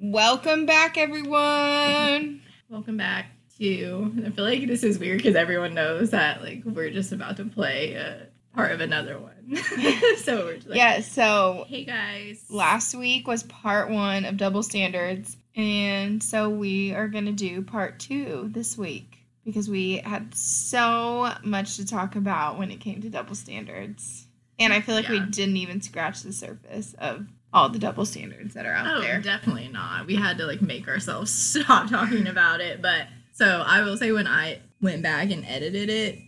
Welcome back, everyone. Welcome back to. I feel like this is weird because everyone knows that like we're just about to play a part of another one. so we're just like, yeah, so Hey guys. last week was part one of Double Standards, and so we are going to do part two this week because we had so much to talk about when it came to double standards. And I feel like we didn't even scratch the surface of all the double standards that are out Oh, there. definitely not. We had to like make ourselves stop talking about it. But so I will say when I went back and edited it,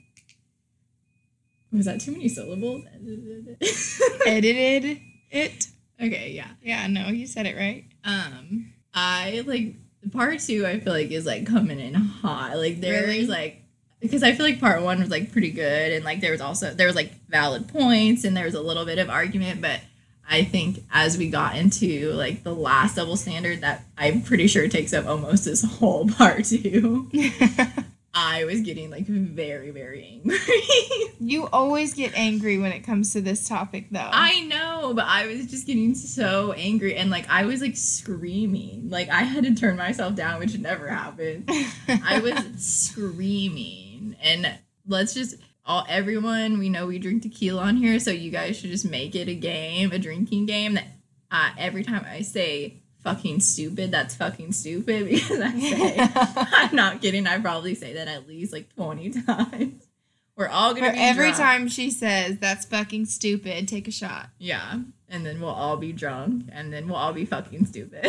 was that too many syllables? Edited it. Edited it. okay, yeah. Yeah, no, you said it right. Um, I like part two. I feel like is like coming in hot. Like there's Really? like because I feel like part one was like pretty good, and like there was also there was like valid points, and there was a little bit of argument, but. I think as we got into like the last double standard that I'm pretty sure takes up almost this whole part two, I was getting like very, very angry. you always get angry when it comes to this topic, though. I know, but I was just getting so angry and like I was like screaming. Like I had to turn myself down, which never happened. I was screaming. And let's just all everyone, we know we drink tequila on here, so you guys should just make it a game, a drinking game that uh, every time I say fucking stupid, that's fucking stupid because I say I'm not kidding. I probably say that at least like 20 times. We're all gonna be every drunk. time she says that's fucking stupid, take a shot. Yeah. And then we'll all be drunk and then we'll all be fucking stupid.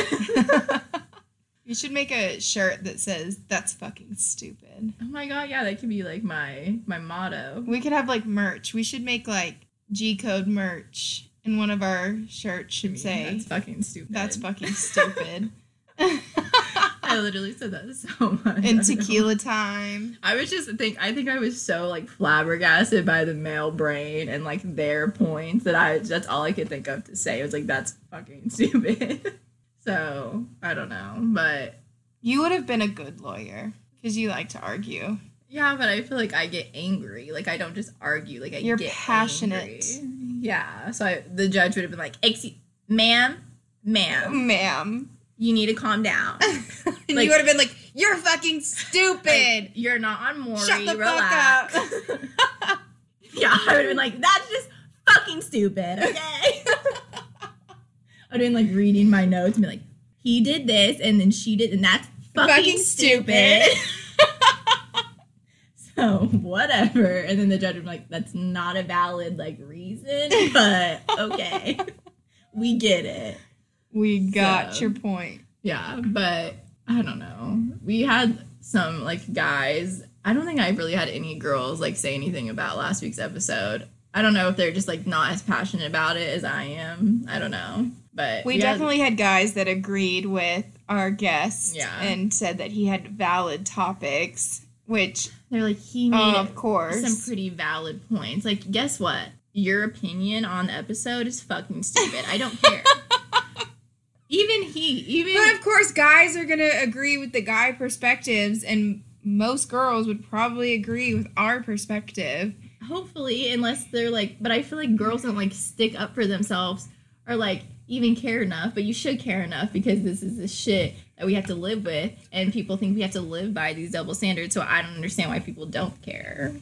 You should make a shirt that says that's fucking stupid. oh my god, yeah, that could be like my my motto. We could have like merch. We should make like G code merch, and one of our shirts should say that's fucking stupid. that's fucking stupid. I literally said that so much. and tequila time. I was just think I think I was so like flabbergasted by the male brain and like their points that I that's all I could think of to say. It was like that's fucking stupid. so I don't know, but You would have been a good lawyer because you like to argue. Yeah, but I feel like I get angry. Like I don't just argue. Like I You're get passionate. angry. Yeah. So I, the judge would have been like, "Excuse, ma'am, ma'am, Ma'am. you need to calm down. and Like- you would have been like, you're fucking stupid. Like, you're not on Maury. Shut the fuck relax. yeah, I would have been like, that's just fucking stupid. Okay. I'd been like reading my notes and be like, he did this and then she did, and that's fucking, Fucking stupid. so whatever. And then the judge would be like, that's not a valid like reason, but okay. we get it. we got So- your point. Yeah, but I don't know. We had some like guys. I don't think I've really had any girls like say anything about last week's episode. I don't know if they're just like not as passionate about it as I am. I don't know. But We had- definitely had guys that agreed with our guest Yeah. and said that he had valid topics, which, they're like he made of course, some pretty valid points. Like, guess what? Your opinion on the episode is fucking stupid. I don't care. even he, even But of course, guys are going to agree with the guy perspectives, and most girls would probably agree with our perspective. hopefully unless they're like but i feel like girls don't like stick up for themselves or like even care enough but you should care enough because this is the shit that we have to live with and people think we have to live by these double standards so i don't understand why people don't care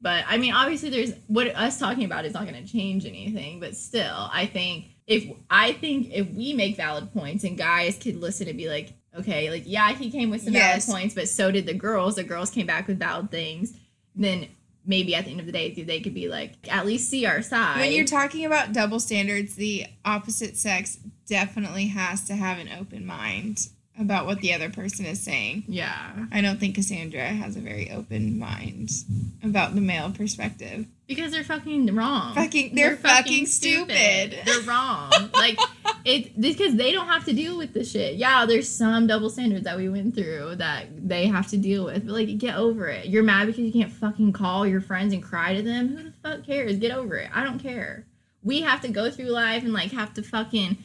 but i mean obviously there's what us talking about is not going to change anything but still i think if i think if we make valid points and guys could listen and be like okay like yeah he came with some Yes. valid points but so did the girls the girls came back with valid things then maybe at the end of the day they could be like at least see our side When you're talking about double standards, the opposite sex definitely has to have an open mind about what the other person is saying. yeah I don't think Cassandra has a very open mind about the male perspective. because they're fucking wrong Fucking, they're, fucking, stupid. they're wrong like it because they don't have to deal with the shit yeah there's some double standards that we went through that they have to deal with but like get over it you're mad because you can't fucking call your friends and cry to them who the fuck cares get over it i don't care we have to go through life and like have to fucking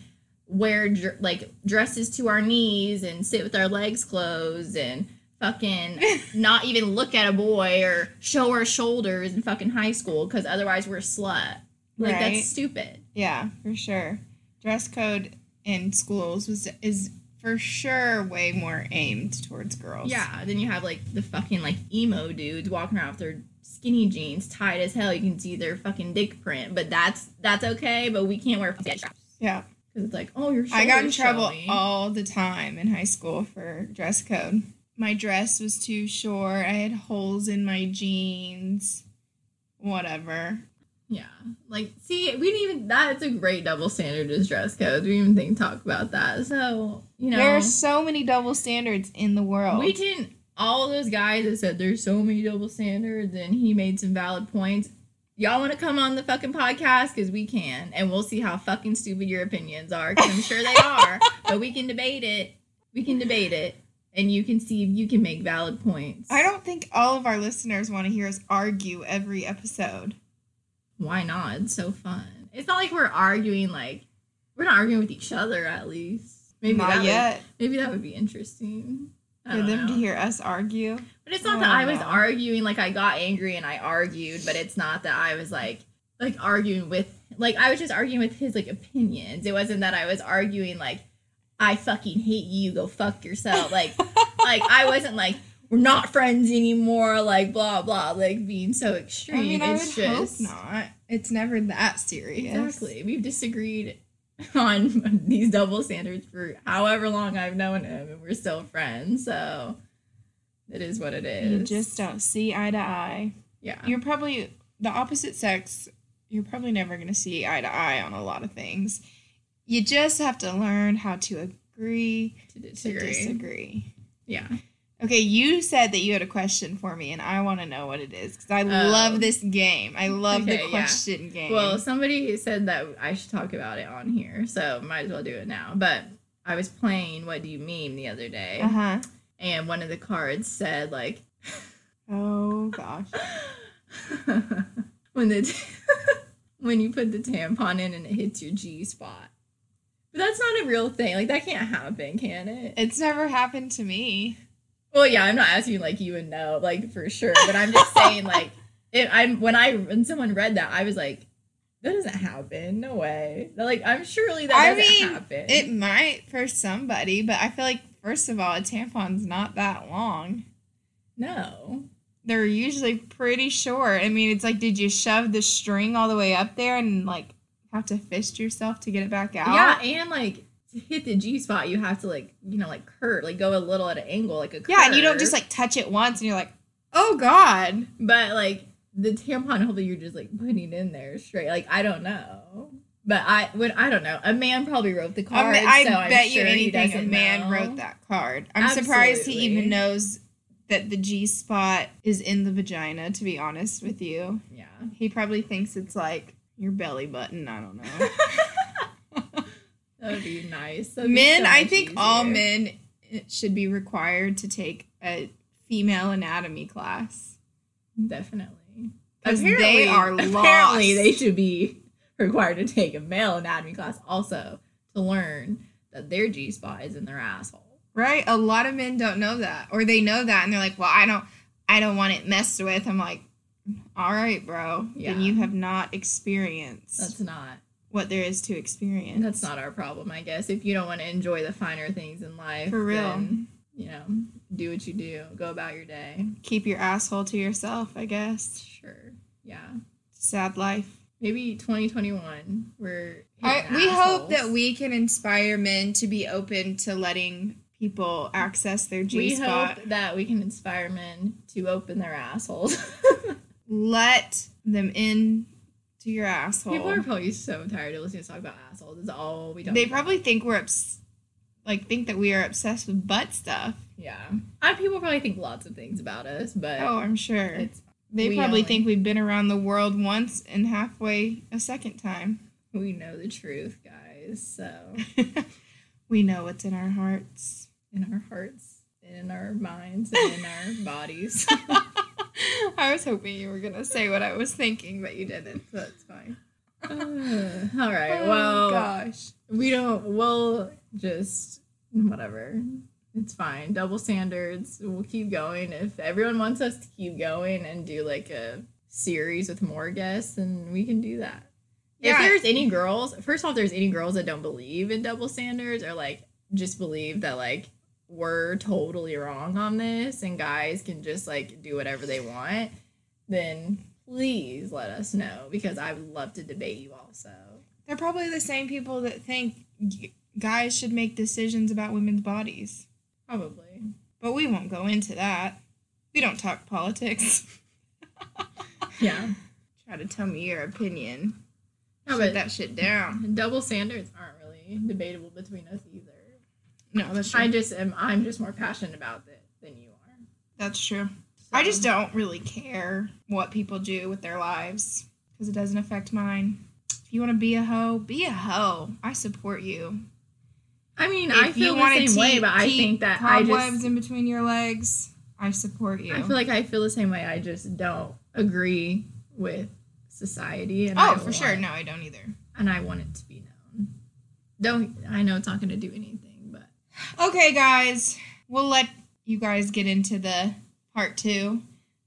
wear dr- like dresses to our knees and sit with our legs closed and fucking not even look at a boy or show our shoulders in fucking high school because otherwise we're a slut. Like Right. that's stupid. Yeah, for sure. Dress code in schools was is for sure way more aimed towards girls. Yeah, then you have like the fucking like emo dudes walking around with their skinny jeans tight as hell. You can see their fucking dick print, but that's that's okay. But we can't wear sketch straps Yeah. because it's like, oh, your I got in trouble showing. all the time in high school for dress code. My dress was too short. I had holes in my jeans. Whatever. Yeah, like see, we didn't even. That's a great double standard as dress codes. We didn't even think talk about that. So you know, there are so many double standards in the world. we didn't. All those guys that said there's so many double standards, and he made some valid points. Y'all want to come on the fucking podcast because we can, and we'll see how fucking stupid your opinions are. Because I'm sure they are, but we can debate it. We can debate it, and you can see if you can make valid points. I don't think all of our listeners want to hear us argue every episode. Why not? It's so fun. It's not like we're arguing. Like we're not arguing with each other. At least maybe that Not would- yet. maybe that would be interesting. I For them to hear us argue. But it's not I that oh, I was know. arguing like I got angry and I argued, but it's not that I was like like arguing with like I was just arguing with his like opinions. It wasn't that I was arguing like I fucking hate you, go fuck yourself. Like like I wasn't like we're not friends anymore, like blah blah, like being so extreme. I mean, I would it's just hope not. It's never that serious. Exactly. We've disagreed on these double standards for however long I've known him and we're still friends, so it is what it is. You just don't see eye to eye. yeah. You're probably the opposite sex. You're probably never going to see eye to eye on a lot of things. You just have to learn how to agree to to disagree. disagree. Yeah. Okay, you said that you had a question for me, and I want to know what it is because I Oh. love this game. I love Okay, the yeah. question game. Well, somebody said that I should talk about it on here, so might as well do it now. But I was playing What Do You Meme the other day, uh huh. and one of the cards said like Oh gosh. when the t- when you put the tampon in and it hits your G spot. But that's not a real thing. Like that can't happen, can it? It's never happened to me. Well, yeah, I'm not asking like you would know, like for sure. But I'm just saying, like, it, I'm when I when someone read that, I was like, that doesn't happen. No way. They're like, I'm surely that I doesn't mean, happen. It might for somebody, but I feel like first of all, a tampon's not that long. no. They're usually pretty short. I mean, it's like, did you shove the string all the way up there and like have to fist yourself to get it back out? Yeah, and like to hit the G spot, you have to like you know like curve, like go a little at an angle, like a curve. Yeah, and you don't just like touch it once and you're like, oh god. But like the tampon holder, you're just like putting in there straight. Like I don't know. But I would I don't know. A man probably wrote the card. mean, I so bet sure you anything a man know. wrote that card. I'm surprised he even knows that the G spot is in the vagina, to be honest with you. Yeah. He probably thinks it's like your belly button. I don't know. that would be nice. Be men, so I think all men should be required to take a female anatomy class. definitely 'Cause they are Apparently, lost. they should be required to take a male anatomy class also to learn that their G spot is in their asshole. Right? A lot of men don't know that. Or they know that and they're like, Well, I don't I don't want it messed with. I'm like, All right, bro. Yeah. Then you have not experienced That's not what there is to experience. that's not our problem, I guess. If you don't want to enjoy the finer things in life, For real. then, you know, do what you do. Go about your day. keep your asshole to yourself, I guess. Sure. Yeah. Sad life. Maybe 2021. We're I, we hope that we can inspire men to be open to letting people access their G we spot. hope that we can inspire men to open their assholes. Let them in to your asshole. People are probably so tired of listening to us talk about assholes. It's all we talk they about. probably think we're obs- like think that we are obsessed with butt stuff. yeah. I, people probably think lots of things about us, but Oh, I'm sure. it's They probably only- think we've been around the world once and halfway a second time. we know the truth, guys. So we know what's in our hearts. in our hearts, in our minds, and in our bodies. I was hoping you were gonna say what I was thinking, but you didn't. So that's fine. Uh, all right. Oh, well, gosh. we don't. We'll just whatever. It's fine. Double standards. We'll keep going. If everyone wants us to keep going and do like a series with more guests, then we can do that. Yeah. If there's any girls, first off, if there's any girls that don't believe in double standards or like just believe that like we're totally wrong on this and guys can just like do whatever they want, then please let us know because I would love to debate you also. They're probably the same people that think guys should make decisions about women's bodies. Probably. But we won't go into that. We don't talk politics. Yeah. Try to tell me your opinion. No, Shut that shit down. double standards aren't really debatable between us either. No, that's true. I just am I'm just more passionate about it than you are. that's true. I just don't really care what people do with their lives because it doesn't affect mine. If you want to be a hoe, be a hoe. I support you. I mean, If I feel the same way, but I think that I just in between your legs. I support you. I feel like I feel the same way. I just don't agree with society. And I oh, for sure. No, I don't either. And I want it to be known. Don't I know it's not going to do anything, Okay, guys, we'll let you guys get into the part two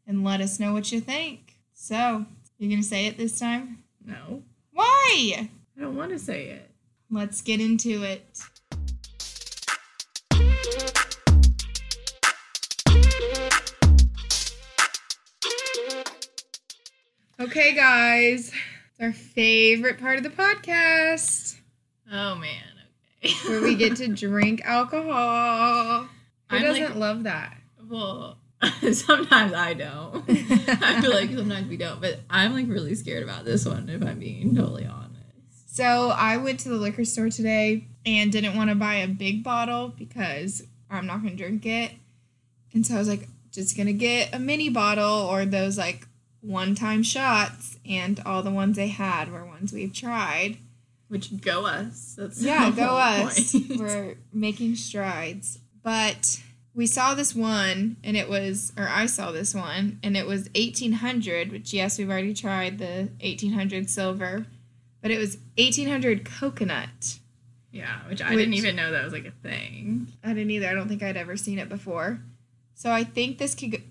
and let us know what you think. So, you're gonna say it this time? no, Why? I don't want to say it. Let's get into it. Okay, guys, it's our favorite part of the podcast Oh man. Where we get to drink alcohol. Who I'm doesn't like- love that? well, sometimes I don't. I feel like sometimes we don't, but I'm like really scared about this one. If I'm being totally honest. So I went to the liquor store today and didn't want to buy a big bottle because I'm not gonna drink it. And so I was like, just gonna get a mini bottle or those like one time shots. And all the ones they had were ones we've tried. Which go us. That's Yeah, go us. point. We're making strides. But we saw this one and it was, or I saw this one and it was 1800, which yes, we've already tried the 1800 silver, but it was 1800 coconut. Yeah, which I Which- didn't even know that was like a thing. I didn't either. I don't think I'd ever seen it before. So I think this could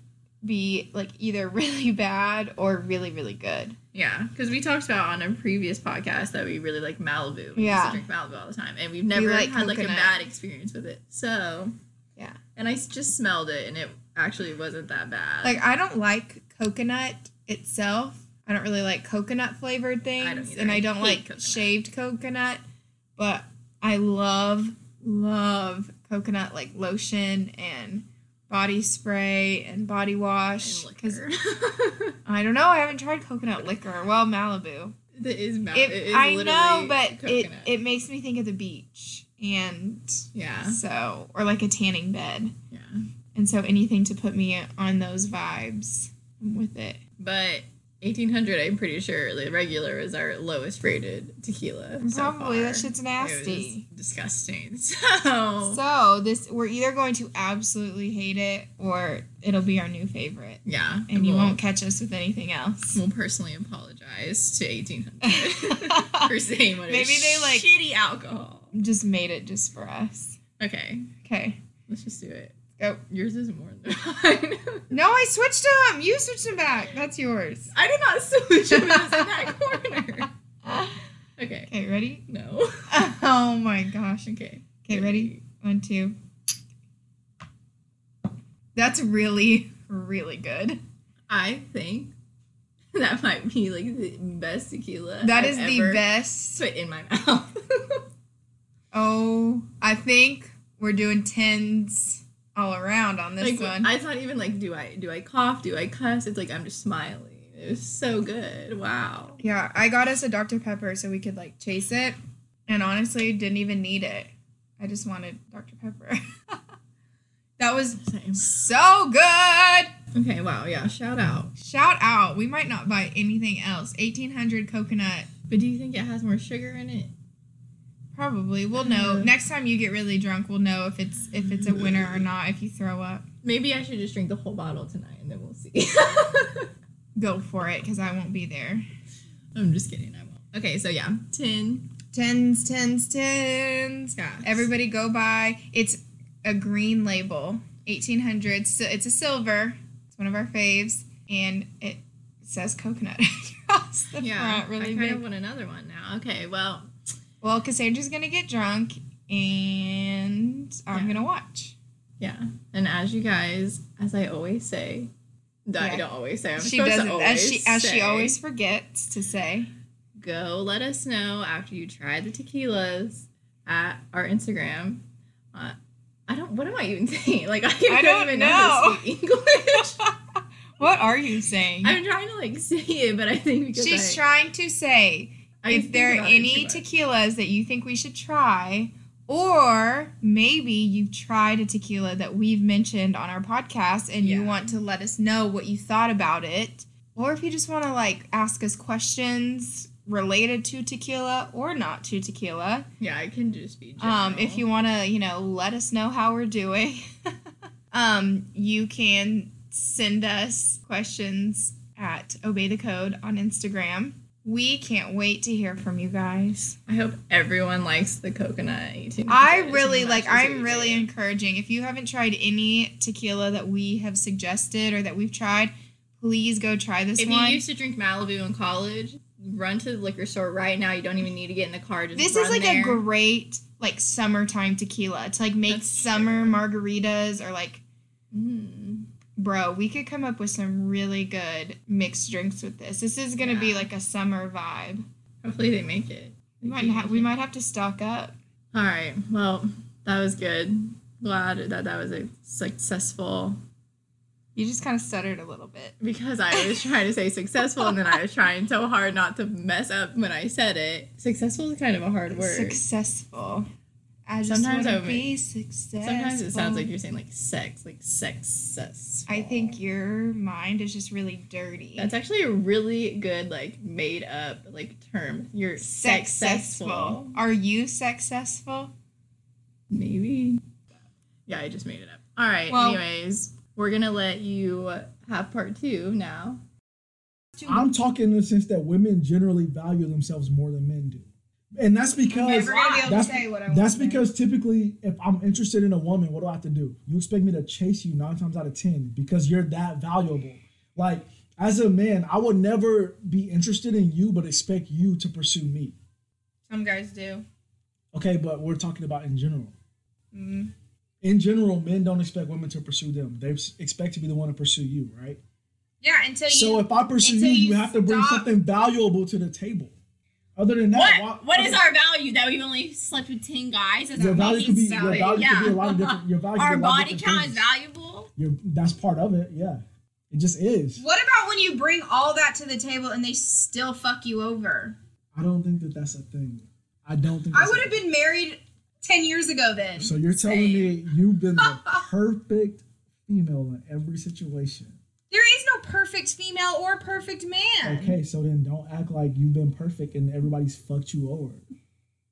be like either really bad or really, really good. Yeah, because we talked about on a previous podcast that we really like Malibu. We Yeah. drink Malibu all the time, and we've never like had like a bad experience with it. So Yeah. and I just smelled it, and it actually wasn't that bad. Like I don't like coconut itself. I don't really like coconut flavored things, either. and I I don't hate like coconut. shaved coconut. But I love, love coconut like lotion and body spray and body wash. and Because liquor. I don't know, I haven't tried coconut liquor. Well, Malibu. it is Malibu. It, it is I know, but it it makes me think of the beach, and yeah, so or like a tanning bed, yeah. and so anything to put me on those vibes I'm with it. But 1800, I'm pretty sure the regular is our lowest rated tequila. so Probably that far. shit's It nasty. was disgusting. So, So this we're either going to absolutely hate it or it'll be our new favorite, yeah, and you we'll- won't catch us with anything else. We'll personally apologize to 1800 for saying what Maybe is they, like- shitty alcohol. Just made it just for us. Okay, Okay. let's just do it. Go. Yours is more than mine. No, I switched them. You switched them back. That's yours. I did not switch them. It was in that corner. Okay. Okay, ready? No. Oh my gosh. Okay. Okay, ready? One, two. That's really, really good. I think that might be like the best tequila. That I've is the ever best. Put in my mouth. Oh, I think we're doing tens all around on this like, one. I thought even like, do I do I cough? Do I cuss? It's like I'm just smiling. It was so good. Wow. Yeah, I got us a Dr. Pepper so we could like chase it. And honestly, didn't even need it. I just wanted Dr. Pepper. that was Same. so good. Okay. Wow. Yeah. Shout out. Shout out. We might not buy anything else. 1800 coconut. But do you think it has more sugar in it? Probably. We'll know. Next time you get really drunk, we'll know if it's if it's a winner or not if you throw up. Maybe I should just drink the whole bottle tonight and then we'll see. Go for it cuz I won't be there. I'm just kidding. I won't. Okay. So yeah, ten. Tens, tens, tens. Yeah. Everybody go buy. It's a green label, 1800. So it's a silver. It's one of our faves, and it says coconut across the Yeah. front, really I kind big. of want another one now. Okay. Well. Well, Cassandra's gonna get drunk, and I'm Yeah. gonna watch. Yeah. And as you guys, as I always say, that I don't always say. I'm she doesn't as she always as she say, always forgets to say. go let us know after you try the tequilas at our Instagram. Uh, I don't. What am I even saying? Like I, I don't even know how to speak English. what are you saying? I'm trying to like say it, but I think because She's I, trying to say I if there are any tequilas that you think we should try, or maybe you've tried a tequila that we've mentioned on our podcast and you want to let us know what you thought about it, or if you just want to like ask us questions related to tequila or not to tequila. yeah, I can just be. Um, if you want to, you know, let us know how we're doing, um, you can send us questions at Obey the Code on Instagram. We can't wait to hear from you guys. I hope everyone likes the coconut 18. I really like. I'm really did. encouraging. If you haven't tried any tequila that we have suggested or that we've tried, please go try this If one. you used to drink Malibu in college, run to the liquor store right now. You don't even need to get in the car. Just this is like there. a great like summertime tequila to like make That's summer true. margaritas or like Mm. Bro, we could come up with some really good mixed drinks with this. This is gonna be like a summer vibe. Hopefully they make it. We might ha- we might have to stock up. All right. Well, that was good. Glad that that was a successful You just kind of stuttered a little bit. because I was trying to say successful and then I was trying so hard not to mess up when I said it. Successful is kind of a hard word. Successful. I just Sometimes want I to be successful. Sometimes it sounds like you're saying like sex, like success. I think your mind is just really dirty. That's actually a really good like made up like term. You're successful. Are you successful? Maybe. Yeah, I just made it up. All right. Well- anyways, we're gonna let you have part two now. I'm talking in the sense that women generally value themselves more than men do. And that's because be that's, say what I that's because typically if I'm interested in a woman, what do I have to do? You expect me to chase you nine times out of ten because you're that valuable. Like as a man, I would never be interested in you but expect you to pursue me. Some guys do. Okay, but we're talking about in general. Mm. In general, men don't expect women to pursue them. They expect to be the one to pursue you, right? Yeah, until you. So if I pursue you, you you have to bring stop- something valuable to the table. Other than that, why- What is our value? That we've only slept with ten guys? That's your our value could be your value could be a lot of different. Your value Our be a lot of body count is valuable. Your, that's part of it. Yeah, it just is. What about when you bring all that to the table and they still fuck you over? I don't think that that's a thing. I don't think. I would have been married 10 years ago then. So you're telling me you've been the perfect female in every situation. There is no perfect female or a perfect man. Okay, so then don't act like you've been perfect and everybody's fucked you over.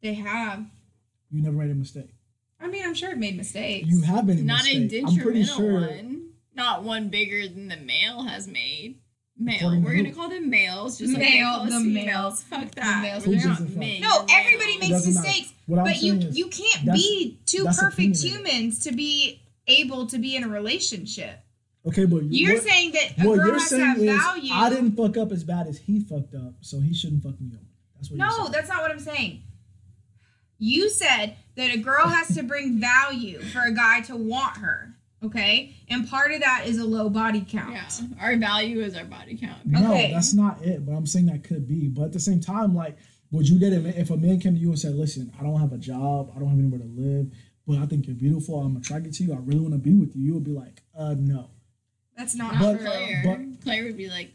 they have. You never made a mistake. I mean, I'm sure I've made mistakes. You have made a Not a mistake. Pretty detrimental sure. one. Not one bigger than the male has made. Male. According We're who? gonna call them males, just Male, call us the females. Fuck that. males. They're not a men, No, everybody makes mistakes. But you is you can't be two perfect humans to be able to be in a relationship. Okay, but You're what, saying that a what girl you're has to have saying is value. I didn't fuck up as bad as he fucked up, so he shouldn't fuck me over. That's what you're No, that's not what I'm saying. You said that a girl has to bring value for a guy to want her. Okay? And part of that is a low body count. Yeah, our value is our body count. No, that's not it. But I'm saying that could be. But at the same time, like, would you date a man if a man came to you and said, "Listen, I don't have a job, I don't have anywhere to live, but I think you're beautiful, I'm attracted to you, I really want to be with you," you would be like, "Uh, no." That's not Not But- true. Claire. but- Claire would be like,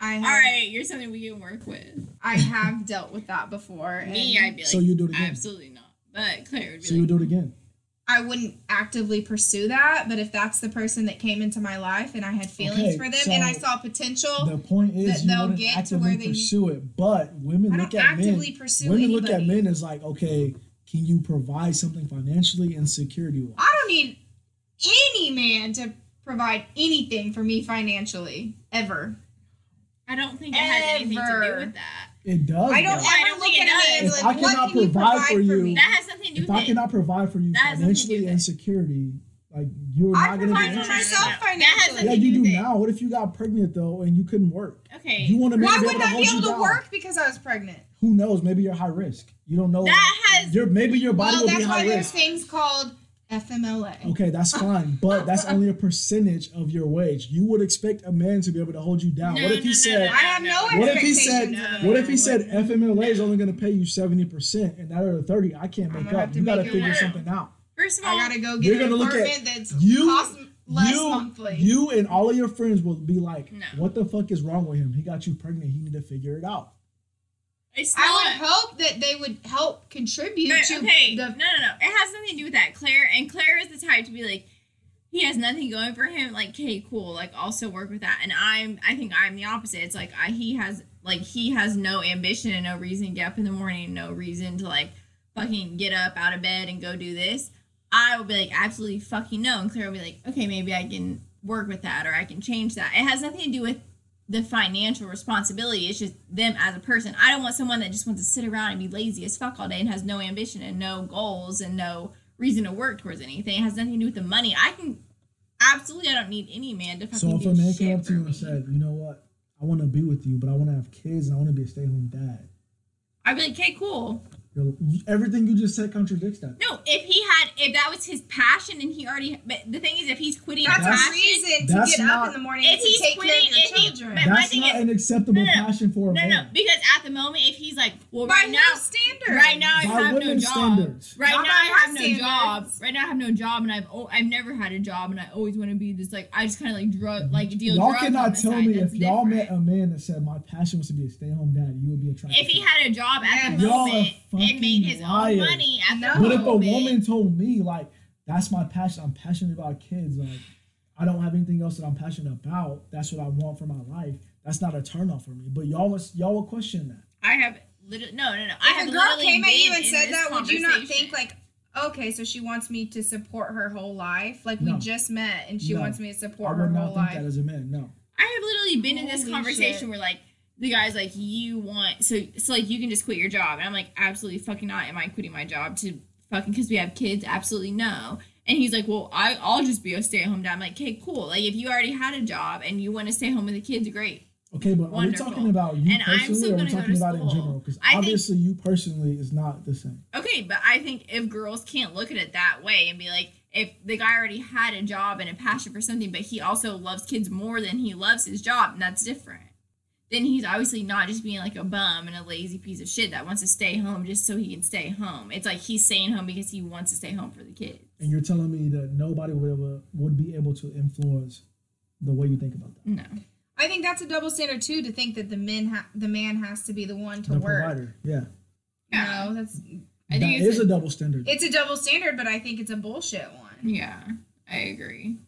I "All have, right, you're something we can work with." I have dealt with that before. Me, I'd be like, So you do it again. absolutely not. But Claire would be So you do it again. I wouldn't actively pursue that, but if that's the person that came into my life and I had feelings Okay, for them and I saw potential, The point is, that they'll get to where they- pursue it, but women look at men. pursue Women look at men as like, okay, can you provide something financially and security wise? I don't need any man to provide anything for me financially ever. I don't think it has anything to do Ever. with that. It does. I don't though. I ever don't look think at it a man and does. be If like, I what cannot can you provide provide for for you- me? That has nothing to do if with I it. cannot provide for you That has nothing to do financially with and it. security, Like you're I not gonna be provide for interested. myself That has financially. Yeah, nothing you to do with it. now. What if you got pregnant though and you couldn't work? Okay. You want a man Why to be wouldn't able to I be able you to down. work because I was pregnant? Who knows? Maybe you're high risk. You don't know. that has Your maybe your body Well, will be that's high why there's risk. things called FMLA. Okay, that's fine, but that's only a percentage of your wage. You would expect a man to be able to hold you down. No, what if he no, no, said? no, I have no What if he said? No. What if he said FMLA is only going to pay you seventy percent, and that other thirty I can't make up. You got to figure work. something out. first of all, I gotta go get. You're get an gonna look at- apartment that's you- cost less you, monthly. you and all of your friends will be like, No. "What the fuck is wrong with him? He got you pregnant. He need to figure it out." It's I not. would hope that they would help contribute But, to okay, the no, no, no. It has nothing to do with that. Claire and Claire is the type to be like, he has nothing going for him. Like, okay, cool. Like, also work with that. And I'm, I think I'm the opposite. It's like I, he has, like, he has no ambition and no reason to get up in the morning, no reason to like fucking get up out of bed and go do this. I will be like, absolutely fucking no. And Claire will be like, okay, maybe I can work with that or I can change that. It has nothing to do with the financial responsibility. It's just them as a person. I don't want someone that just wants to sit around and be lazy as fuck all day and has no ambition and no goals and no reason to work towards anything. It has nothing to do with the money. I can absolutely. I don't need any man to fucking So if do a man came up to you and said, "You know what? I want to be with you, but I want to have kids and I want to be a stay-at-home dad," I'd be like, okay, cool. You're, everything you just said contradicts that. No, if he had, if that was his passion and he already, but the thing is, if he's quitting that's his That's- a reason to that's get not- up in the morning If to he's take care of your if he- children. but- That's not is- an acceptable No, no, no. passion for a no, man. no, because at the moment, if he's like, well, By right now, whose standard? Right now, I By have no job. standards. Right Not now, I my have no job. Right now, I have no job, and I've oh, I've never had a job, and I always want to be this. Like, I just kind of like drug, like deal y'all drugs cannot tell side. me That's if y'all met a man that said my passion was to be a stay-at-home dad, you would be attracted. If he had a job at the Yeah. Y'all moment and made his fucking own liars. money at No. the But if a moment, woman told me like that's my passion, I'm passionate about kids, like I don't have anything else that I'm passionate about. That's what I want for my life. That's not a turnoff for me. But y'all was y'all will question that. I have literally no, no, no. I have if a girl came at you and said that, would you not think like, okay, so she wants me to support her whole life? Like No. we just met and she No. wants me to support her whole life. I would not whole think life. that as a man. No. I have literally been in this conversation shit. where like the guy's like, you want so so like you can just quit your job, and I'm like, absolutely fucking not. Am I quitting my job to fucking because we have kids? Absolutely no. And he's like, well, I I'll just be a stay at home dad. I'm like, okay, cool. Like if you already had a job and you want to stay home with the kids, great. Okay, but Wonderful. are we talking about you And I'm personally or are we talking about it in general? Because I think- obviously you personally is not the same. Okay, but I think if girls can't look at it that way and be like, if the guy already had a job and a passion for something, but he also loves kids more than he loves his job, and that's different. Then he's obviously not just being like a bum and a lazy piece of shit that wants to stay home just so he can stay home. It's like he's staying home because he wants to stay home for the kids. And you're telling me that nobody would ever, would be able to influence the way you think about that. No. I think that's a double standard too. To think that the men ha- the man has to be the one to The work. provider. Yeah. Yeah. No, that's I think That it's is a- a double standard. it's a double standard, but I think it's a bullshit one. Yeah, I agree.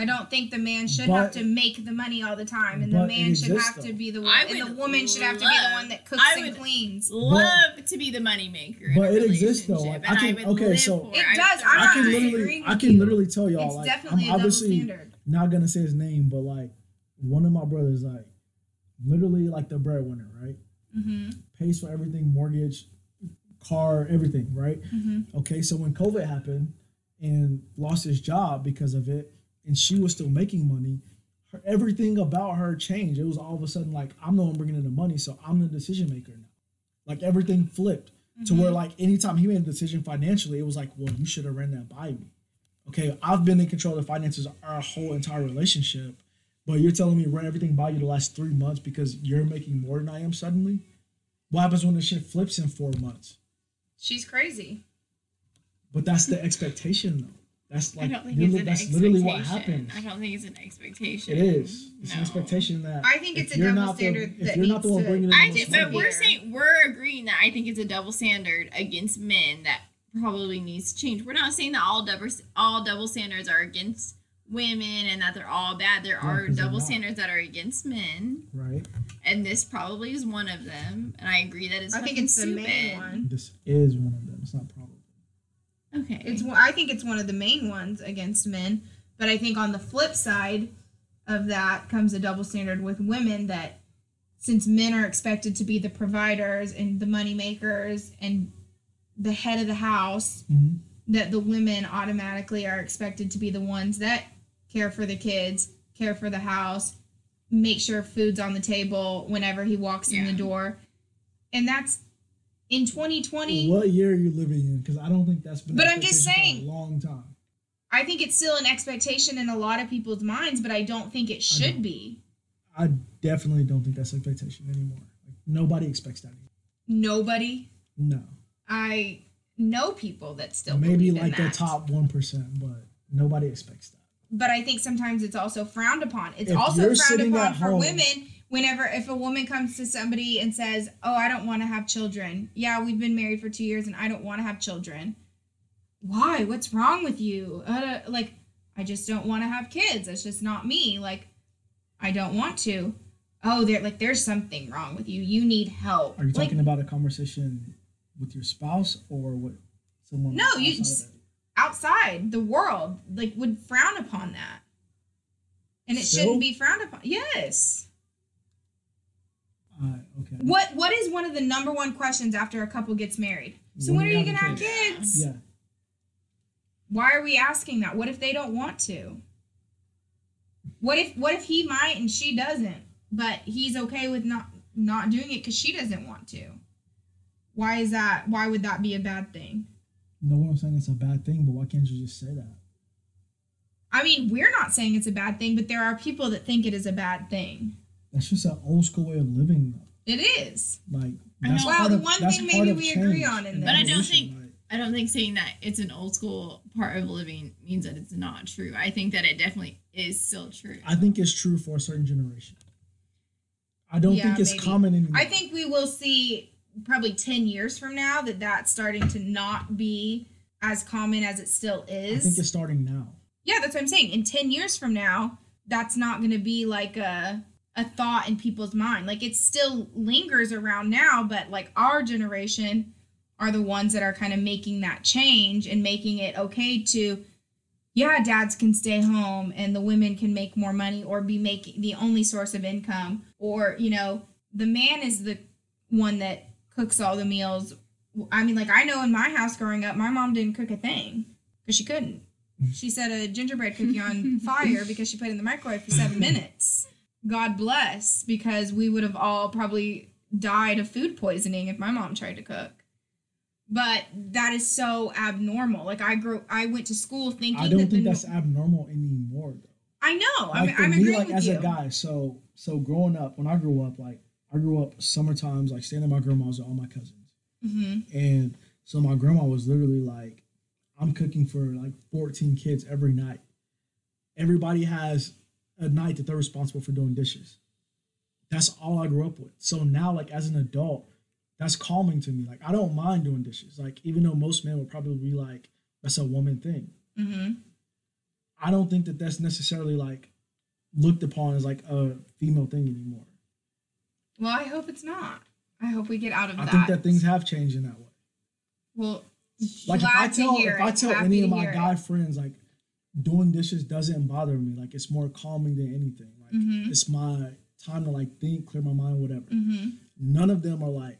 I don't think the man should But- have to make the money all the time, and the man should exists, have to be the I one, and the would woman should have to be the one that cooks I and cleans. Love to be the moneymaker. in But a it exists, though. relationship, Like, I and can- would okay, live so- for It I does. I'm I can thrive. literally, I can you. literally tell y'all. It's like, definitely I'm a obviously standard. not gonna say his name, but like one of my brothers, like literally like the breadwinner, right? Mm-hmm. Pays for everything, mortgage, car, everything, right? Mm-hmm. Okay, so when COVID happened and lost his job because of it, and she was still making money, her, everything about her changed. It was all of a sudden like I'm the one bringing in the money, so I'm the decision maker now. Like everything flipped to Mm-hmm. where like anytime he made a decision financially, it was like, well, you should have ran that by me. Okay, I've been in control of the finances our whole entire relationship, but you're telling me run everything by you the last three months because you're making more than I am suddenly. What happens when the shit flips in four months? She's crazy. But that's the expectation, though. That's I like don't think literally, it's an that's literally what expectation. happens. I don't think it's an expectation. It is. It's an expectation that I think it's a double not the- standard that you're not the needs one to- bringing in the I most did, money- but we're here. saying we're agreeing that I think it's a double standard against men that probably needs to change. We're not saying that all double all double standards are against women and that they're all bad. There Yeah, are 'cause they're double standards that are against men, right. and this probably is one of them. And I agree that it's. I think fucking it's the stupid. main one. This is one of them. It's not probably. Okay. It's one- I think it's one of the main ones against men, but I think on the flip side of that comes a double standard with women that since men are expected to be the providers and the money makers and the head of the house, Mhm. that the women automatically are expected to be the ones that care for the kids, care for the house, make sure food's on the table whenever he walks in the door. And that's in 2020. What year are you living in? Because I don't think that's been. But I'm just saying- a long time. I think it's still an expectation in a lot of people's minds, but I don't think it should don't. be. I definitely don't think that's expectation anymore. Like nobody expects that. Anymore. Nobody. No, I know people that still maybe like the top one percent, but nobody expects that. but I think sometimes it's also frowned upon. It's If also frowned upon for home- women whenever if a woman comes to somebody and says, "Oh, I don't want to have children." Yeah, we've been married for 2 years and I don't want to have children. Why? What's wrong with you? Uh, like I just don't want to have kids. That's just not me. Like I don't want to. Oh, there like there's something wrong with you. You need help. Are you like, talking about a conversation with your spouse or with someone? No, you just- outside the world like would frown upon that and it Still? shouldn't be frowned upon yes Uh, okay. what what is one of the number one questions after a couple gets married so When when are you gonna have kids? kids Yeah. why are we asking that what if they don't want to what if what if he might and she doesn't but he's okay with not not doing it because she doesn't want to why is that why would that be a bad thing No one saying it's a bad thing, but why can't you just say that? i mean we're not saying it's a bad thing but there are people that think it is a bad thing That's just an old school way of living, though. it is Like I that's know. part Well, the of- one that's thing part maybe of we agree on in and this. But I don't think- like- I don't think saying that it's an old school part of living means that it's not true. I think that it definitely is still true. I think it's true for a certain generation. I don't Yeah, think it's maybe. common anymore. I think we will see probably 10 years from now that that's starting to not be as common as it still is. I think it's starting now. yeah, that's what I'm saying. In 10 years from now, that's not going to be like a a thought in people's mind. Like it still lingers around now, but like our generation are the ones that are kind of making that change and making it okay to yeah, dads can stay home and the women can make more money or be making the only source of income or, you know, the man is the one that cooks all the meals. I mean, like I know in my house growing up, my mom didn't cook a thing because she couldn't. She set a gingerbread cookie on fire because she put it in the microwave for seven minutes. God bless, because we would have all probably died of food poisoning if my mom tried to cook. But that is so abnormal. Like I grew, I went to school thinking I don't that think that's abnormal anymore, though. I know. I'm, Like for I'm me, agreeing like as you. a guy, so so growing up, when I grew up, like I grew up summer times, like staying at my grandma's with all my cousins, hmm and so my grandma was literally like, I'm cooking for like 14 kids every night. Everybody has a night that they're responsible for doing dishes. That's all I grew up with. So now, like as an adult, that's calming to me. Like I don't mind doing dishes. Like even though most men would probably be like, that's a woman thing. hmm I don't think that that's necessarily like looked upon as like a female thing anymore. Well, I hope it's not. I hope we get out of I that. I think that things have changed in that way. Well, Like if I tell if I tell any of my hear it. guy friends like doing dishes doesn't bother me. Like it's more calming than anything. Like Mhm. it's my time to like think, clear my mind, whatever. hmm None of them are like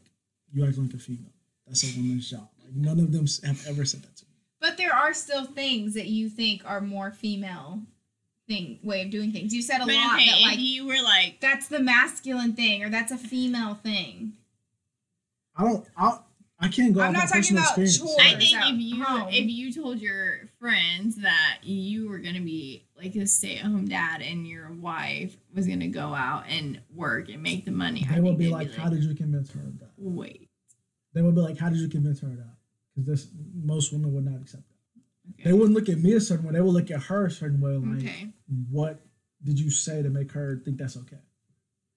you act like a female. That's a woman's job. Like none of them have ever said that to me. But there are still things that you think are more female thing way of doing things. You said a But lot okay, that like you were like, that's the masculine thing or that's a female thing. I don't. I I can't go I'm not talking personal about experience. chores. I think if you home. if you told your friends that you were gonna be like a stay at home dad and your wife was gonna go out and work and make the money, I They will think be they'd like, "How did you convince her of that?" wait? They would be like, "How did you convince her of that?" Because this most women would not accept that. Okay. They wouldn't look at me a certain way. They would look at her a certain way. Like, okay. what did you say to make her think that's okay?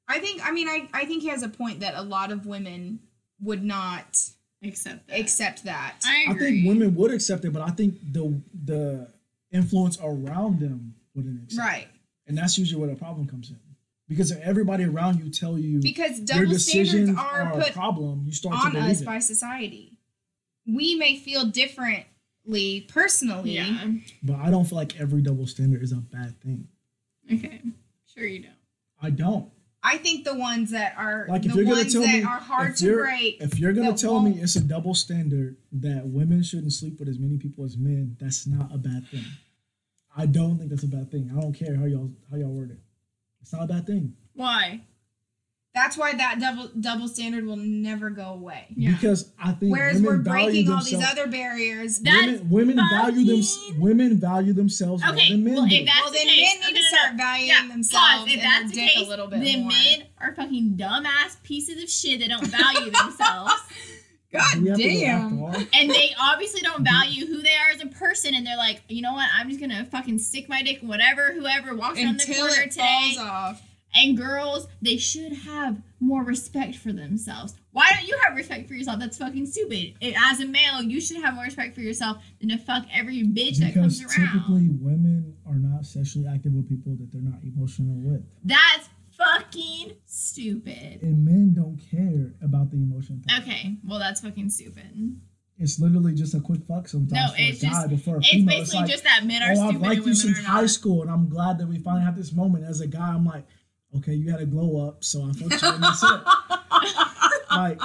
I think I mean I, I think he has a point that a lot of women would not Accept that. accept that. I I think women would accept it, but I think the the influence around them wouldn't accept right. it. And that's usually where the problem comes in. Because if everybody around you tell you Because your double standards decisions are are, put a problem, you start on to believe us it. by society. We may feel differently personally. Yeah. But I don't feel like every double standard is a bad thing. Okay. Sure you don't. I don't. I think the ones that are Like, if the you're gonna ones tell that me- are hard if to you're- break. If you're gonna tell me it's a double standard that women shouldn't sleep with as many people as men, that's not a bad thing. I don't think that's a bad thing. I don't care how y'all how y'all word it. It's not a bad thing Why? That's why that double double standard will never go away. Yeah. because I think Whereas women we're value breaking all these other barriers. Women, women value them. Women value themselves more Okay, than men well, do. if that's well, the then case, men need no, to start no. valuing Yeah, themselves pause. If and that's their the dick case, a little bit then more. men are fucking dumbass pieces of shit that don't value themselves. God Do we have to go damn. and they obviously don't value who they are as a person, and they're like, you know what? I'm just gonna fucking stick my dick in whatever whoever walks around the Until corner it today. falls off. And girls, they should have more respect for themselves. Why don't you have respect for yourself? That's fucking stupid. As a male, you should have more respect for yourself than to fuck every bitch that comes around. typically women are not sexually active with people that they're not emotional with, That's fucking stupid. and men don't care about the emotion. part. Okay, well that's fucking stupid. It's literally just a quick fuck sometimes No, for it's a guy, just- but for a It's female, basically it's like, just that men are oh, stupid I've liked you since high not. school, and I'm glad that we finally have this moment. As a guy, I'm like, okay, you had a glow up, so I fucked you, and that's it. Like,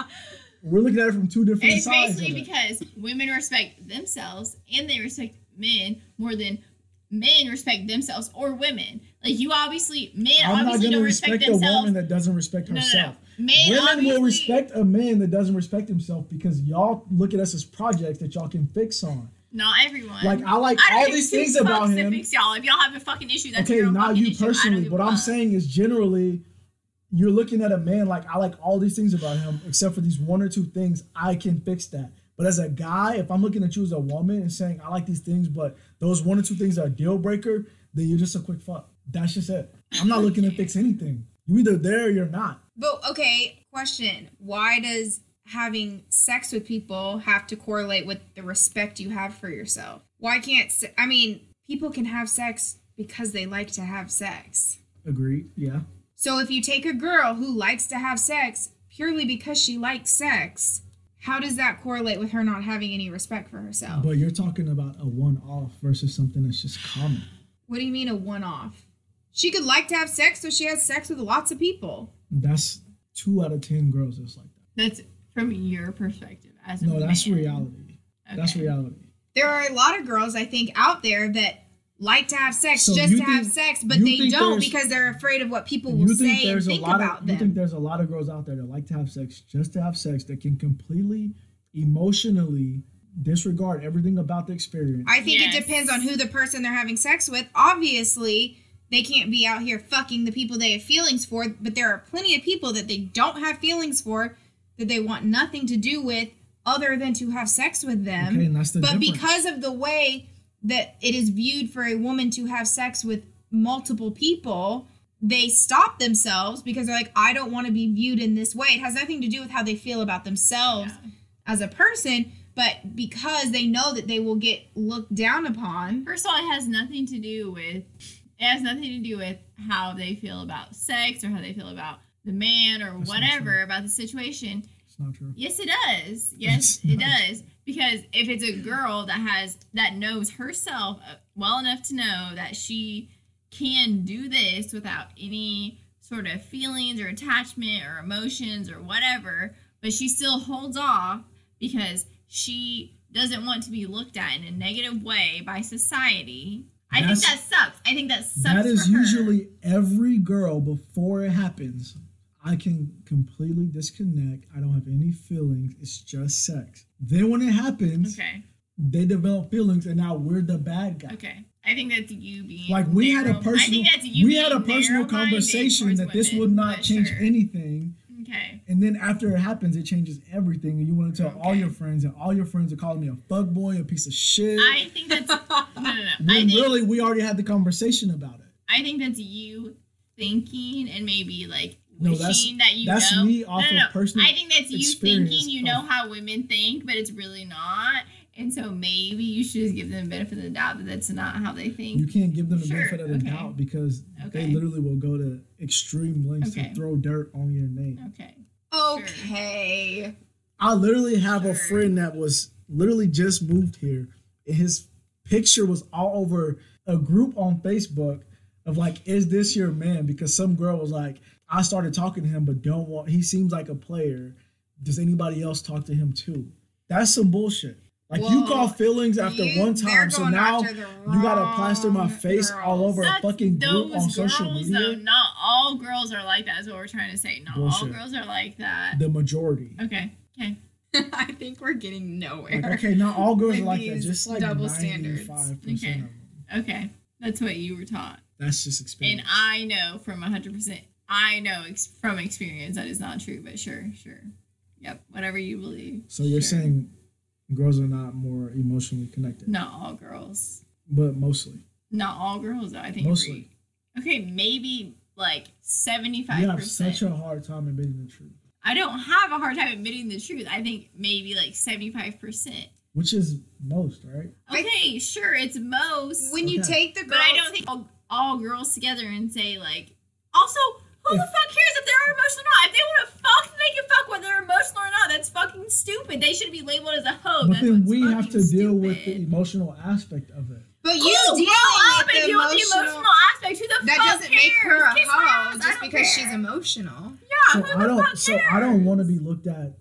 we're looking at it from two different It's sides. basically of it. because women respect themselves and they respect men more than men respect themselves or women. Like you obviously men I'm obviously don't respect, respect a themselves. woman that doesn't respect no, no, herself. no. Men Women will respect a man that doesn't respect himself because y'all look at us as projects that y'all can fix on. Not everyone. Like I like I all these things about him. Fix y'all. If y'all have a fucking issue, that's okay, not you issue. Personally. What I'm fuck. saying is generally, you're looking at a man like I like all these things about him, except for these one or two things. I can fix that. But as a guy, if I'm looking at you as a woman and saying I like these things, but those one or two things are a deal breaker, then you're just a quick fuck. That's just it. I'm not looking to fix anything. You either there or you're not. But okay, question: Why does having sex with people have to correlate with the respect you have for yourself? Why can't se- I mean people can have sex because they like to have sex. Agreed. Yeah. So if you take a girl who likes to have sex purely because she likes sex, how does that correlate with her not having any respect for herself? But you're talking about a one-off versus something that's just common. what do you mean a one-off? She could like to have sex, so she has sex with lots of people. That's two out of ten girls that's like that. That's from your perspective as a No, that's man. reality. That's reality. There are a lot of girls I think out there that like to have sex So just you to have sex, but they don't because they're afraid of what people will think say and a think lot about of you think there's a lot of girls out there that like to have sex just to have sex that can completely emotionally disregard everything about the experience. I think Yes. it depends on who the person they're having sex with. Obviously, they can't be out here fucking the people they have feelings for, but there are plenty of people that they don't have feelings for that they want nothing to do with other than to have sex with them. okay, and that's the but difference. because of the way that it is viewed for a woman to have sex with multiple people, they stop themselves because they're like, I don't want to be viewed in this way. It has nothing to do with how they feel about themselves Yeah. as a person, but because they know that they will get looked down upon. First of all, it has nothing to do with it has nothing to do with how they feel about sex or how they feel about the man or That's whatever about the situation. it's not true. Yes, it does. Yes, it does. Because if it's a girl that has that knows herself uh, well enough to know that she can do this without any sort of feelings or attachment or emotions or whatever, but she still holds off because she doesn't want to be looked at in a negative way by society. I think that sucks. I think that sucks. That is usually every girl before it happens. I can completely disconnect. I don't have any feelings. It's just sex. Then when it happens, okay. they develop feelings, and now we're the bad guy. Okay. I think that's you being Like we had a personal, think that's you we had a personal conversation that this would not change sure. anything. Okay. And then after it happens, it changes everything. And you want to tell all your friends, and all your friends are calling me a fuck boy, a piece of shit. I think that's no, no, no. I when think really we already had the conversation about it. I think that's you thinking and maybe like No, wishing that's- that you that's know. me off no, no, of personal I think that's you thinking you know of- how women think, but it's really not. And so maybe you should just give them the benefit of the doubt that that's not how they think. You can't give them the Sure, benefit of the okay. doubt because Okay. they literally will go to extreme lengths Okay. to throw dirt on your name. okay. Okay. I literally have a friend that was literally just moved here, and his picture was all over a group on Facebook of like, "Is this your man?" Because some girl was like, I started talking to him, but don't want. He seems like a player. Does anybody else talk to him too? That's some bullshit. Like you call feelings after You- one time, so now you gotta plaster my wrong face all over a fucking group those on social girls, media. Though. Not all girls are like that. Is what we're trying to say. Not all girls are like that. The majority. Okay. Okay. I think we're getting nowhere. Like, okay, not all girls With are like that. Just like double ninety-five standards. Okay. of them. Okay. That's what you were taught. That's just And. I know from 100%, I know ex- from experience that is not true, but sure, sure. Yep, whatever you believe. so you're Sure. saying girls are not more emotionally connected, Not all girls. but mostly. Not all girls. I think. Mostly. agree. Okay, maybe like 75%. You have such a hard time admitting the truth, I don't have a hard time admitting the truth. I think maybe like 75%. which is most, right? Okay, sure, it's most. when you take the girls, but I don't think all, all girls together and say, like, also, who the If- fuck cares if they're emotional or not? If they want to fuck, they can fuck whether they're emotional or not. That's fucking stupid. They should be labeled as a hoe. but That's then we have to fucking deal with the emotional aspect of it. but you Cool, dealing grow up with and the deal with the emotional, emotional aspect. Who the that fuck doesn't make her a? Kiss hoe just don't because she's emotional. Yeah, So who the I don't. fuck So I don't want to be looked at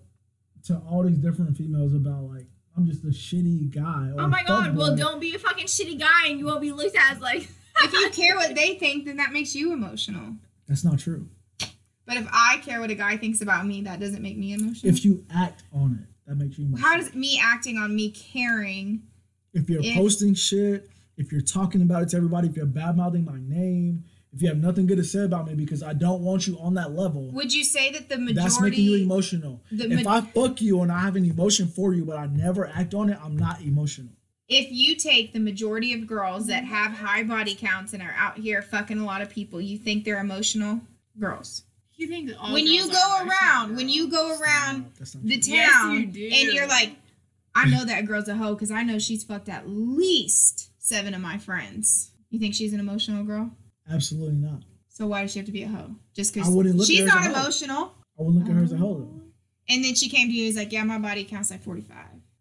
to all these different females about like I'm just a shitty guy. Or Oh my god, well, fuckboy. don't be a fucking shitty guy and you won't be looked at as like. If you care what they think, then that makes you emotional. That's not true. But if I care what a guy thinks about me, that doesn't make me emotional. If you act on it, that makes you. Emotional. How does me acting on me caring? if you're if- posting shit, if you're talking about it to everybody, if you're bad mouthing my name, if you have nothing good to say about me because I don't want you on that level, Would you say that the majority? that's making you emotional. the if ma- I fuck you and I have an emotion for you, but I never act on it, I'm not emotional. If you take the majority of girls that mm-hmm. have high body counts and are out here fucking a lot of people, you think they're emotional girls. You think that all when you go are around, when you go around No, the true. Yes, town you and you're like, I know that girl's a hoe because I know she's fucked at least seven of my friends. You think she's an emotional girl? Absolutely not. So why does she have to be a hoe? Just I because wouldn't look at she's her as not a hoe. emotional. I wouldn't look at her as a hoe though. Oh. And then she came to you and was like, Yeah, my body counts like 45.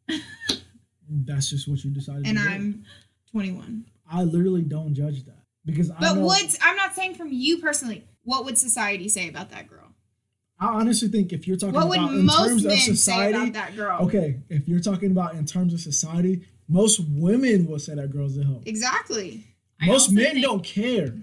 That's just what you decided And. I'm 21. I literally don't judge that because I But know, would I'm not saying from you personally, what would society say about that girl? I honestly think if you're talking What would about in most terms men of say society, about that girl? okay, if you're talking about in terms of society, most women will say that girl's a hoe. Exactly. Most men think- don't care.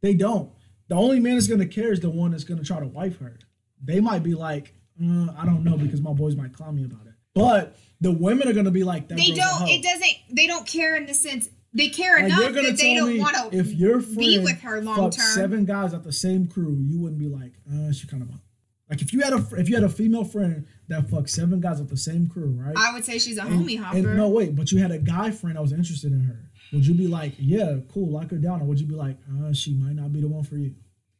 They don't. The only man that's gonna care is the one that's gonna try to wife her. They might be like, uh, I don't know because my boys might clown me about it. But the women are gonna be like, that They don't. It doesn't. They don't care in the sense they care Like, enough that they don't want to if your friend be with her long term. seven guys at the same crew, you wouldn't be like, uh, she kind of like if you had a if you had a female friend that fucked seven guys at the same crew, right? I would say she's a And- homie hopper. And no, wait, but you had a guy friend that was interested in her. Would you be like, yeah, cool, lock her down, or would you be like, uh, she might not be the one for you?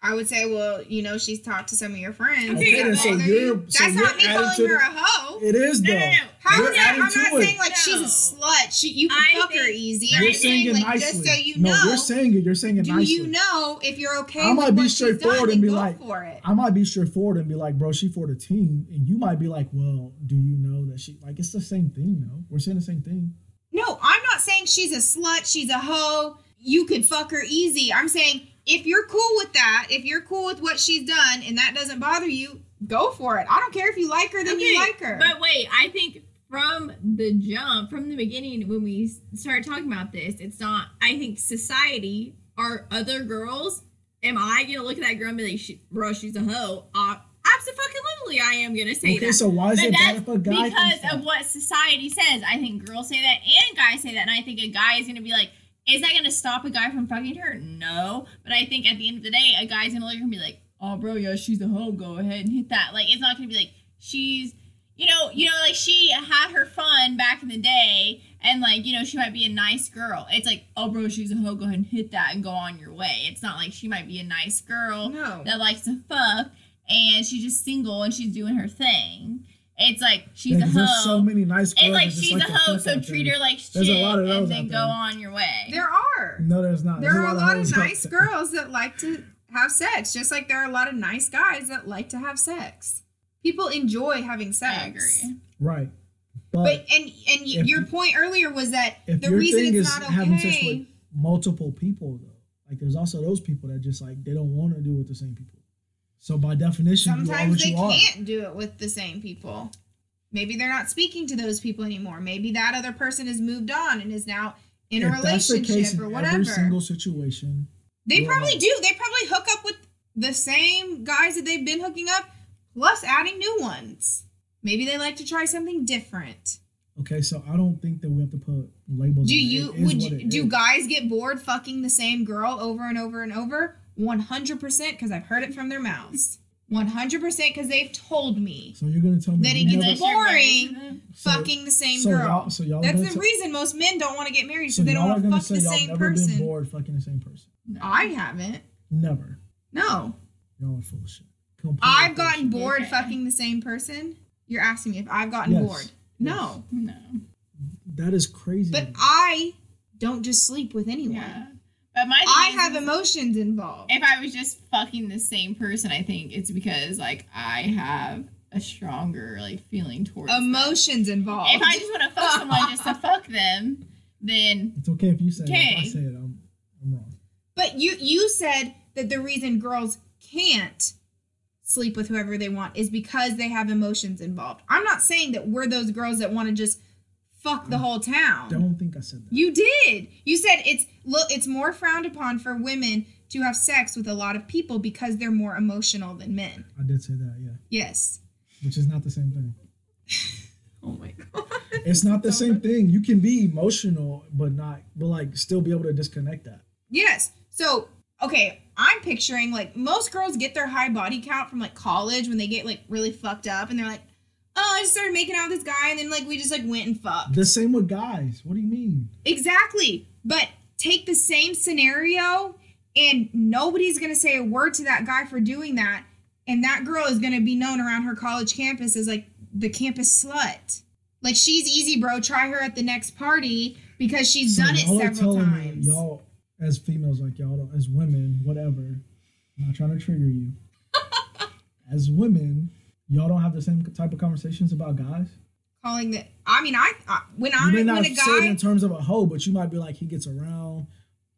I would say, well, you know, she's talked to some of your friends. Okay, that then, so you're- you. so That's you're not me calling her a hoe. It is though. no, no. How You're is that? I'm adding not to it. saying like she's a slut. She, you can I fuck her easy. You're I'm You're saying it like, nicely. just so you no, know. you're saying it. You're saying it do nicely. you know if you're okay I with might be what straightforward done, and be like, for it. I might be straightforward and be like, bro, she for the team, and you might be like, well, do you know that she like it's the same thing? No, we're saying the same thing. No, I'm not saying she's a slut, she's a hoe, you could fuck her easy. I'm saying if you're cool with that, if you're cool with what she's done and that doesn't bother you, go for it. I don't care if you like her, then you like her. But wait, I think from the jump, from the beginning, when we s- started talking about this, it's not. I think society or other girls. Am I gonna look at that girl and be like, she, "Bro, she's a hoe"? Uh, absolutely, I am gonna say okay, that. so why is But it bad if a guy because of what society says. I think girls say that and guys say that, and I think a guy is gonna be like, "Is that gonna stop a guy from fucking her?" No, but I think at the end of the day, a guy's gonna look at her and be like, "Oh, bro, yeah, she's a hoe. Go ahead and hit that." Like, it's not gonna be like she's, you know, you know, like she had her fun back in the day, and like, you know, she might be a nice girl. It's like, "Oh, bro, she's a hoe. Go ahead and hit that and go on your way." It's not like she might be a nice girl no. that likes to fuck and she's just single and she's doing her thing. It's like she's Yeah, a 'cause hoe. There's so many nice girls. it's like she's like a to hoe, so treat her like There's shit a lot of those and then go there. on your way. There are. No, there's not. There There's are a lot of hoes out nice girls that like to have sex, just like there are a lot of nice guys that like to have sex. People enjoy having sex. I agree. Right. But, But and and If your point earlier was that the your reason thing it's is not having sex okay. with multiple people though, like there's also those people that just like they don't want to do with the same people. So by definition, you are Sometimes they can't do it with the same people. Maybe they're not speaking to those people anymore. Maybe that other person has moved on and is now in a if the relationship or in whatever. every single situation, They probably do. They probably hook up with the same guys that they've been hooking up, plus adding new ones. Maybe they like to try something different. okay. So I don't think that we have to put labels. Do on you would you, do is. guys get bored fucking the same girl over and over and over? One hundred percent, because I've heard it from their mouths. One hundred percent, because they've told me So you're gonna tell me That it gets boring. so- fucking the same so girl. Y'all, so y'all That's the tell- reason most men don't want to get married because So they don't y'all are want to gonna fuck say the y'all same never been person. bored fucking the same person. I haven't. Never. No, Y'all are full of shit. Completely I've gotten shit. bored Okay. fucking the same person. You're asking me if I've gotten Yes. bored. No, No. That is crazy. but. I don't just sleep with anyone. Yeah. But my thing I is- have is emotions involved. If I was just fucking the same person, I think it's because like I have a stronger like feeling towards them. Emotions involved. If I just want to fuck someone just to fuck them, then it's okay if you say it. If I Okay. say it, I'm, I'm wrong. But you you said that the reason girls can't sleep with whoever they want is because they have emotions involved. I'm not saying that we're those girls that want to just fuck the whole town. Don't think I said that. You did. You said it's look it's more frowned upon for women to have sex with a lot of people because they're more emotional than men. I did say that, yeah. Yes. Which is not the same thing. Oh my god. It's not the same thing. You can be emotional, but not, but like still be able to disconnect that. Yes. So, okay, I'm picturing like most girls get their high body count from like college when they get like really fucked up and they're like, oh, I just started making out with this guy and then like we just like went and fucked. The same with guys. What do you mean? Exactly. But take the same scenario and nobody's going to say a word to that guy for doing that. And that girl is going to be known around her college campus as like the campus slut. Like she's easy, bro. Try her at the next party because she's So done it several telling me, times. y'all, as females, like y'all, don't, as women, whatever. I'm not trying to trigger you. as women, y'all don't have the same type of conversations about guys. calling that. I mean, I, I when I You may when not a say it in terms of a hoe, but you might be like, he gets around.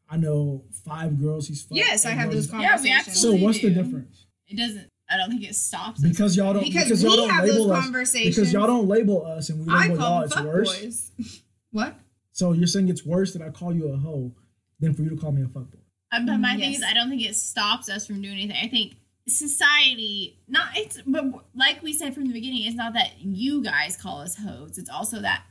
I know five girls he's fucked. Yes, I have those he's- Yeah, we conversations. So absolutely what's the difference? it doesn't. I don't think it stops. Because y'all don't Because because, y'all we don't have those label us conversations. because y'all don't label us and we I label y'all call it's them worse. fuckboys. what? So you're saying it's worse that I call you a hoe than for you to call me a fuckboy. Uh, but my thing is, I don't think it stops us from doing anything. I think society, not it's, but like we said from the beginning, it's not that you guys call us hoes. It's also that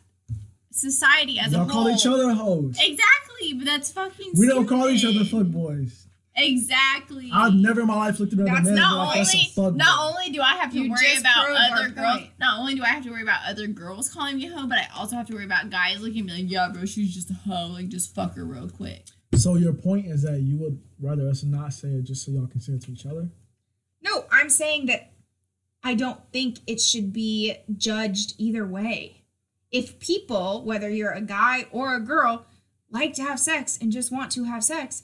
society as y'all a whole. call each other hoes. Exactly, but that's fucking. We don't call each other stupid. fuckboys. Exactly. I've never in my life looked at another That's man Not like, only, that's a fuckboy. not only do I have to You worry about other girls, point. not only do I have to worry about other girls calling me a hoe, but I also have to worry about guys looking at me like, yeah, bro, she's just a hoe. Like, just fuck her real quick. So your point is that you would rather us not say it just so y'all can say it to each other? I'm saying that I don't think it should be judged either way. If people, whether you're a guy or a girl, like to have sex and just want to have sex,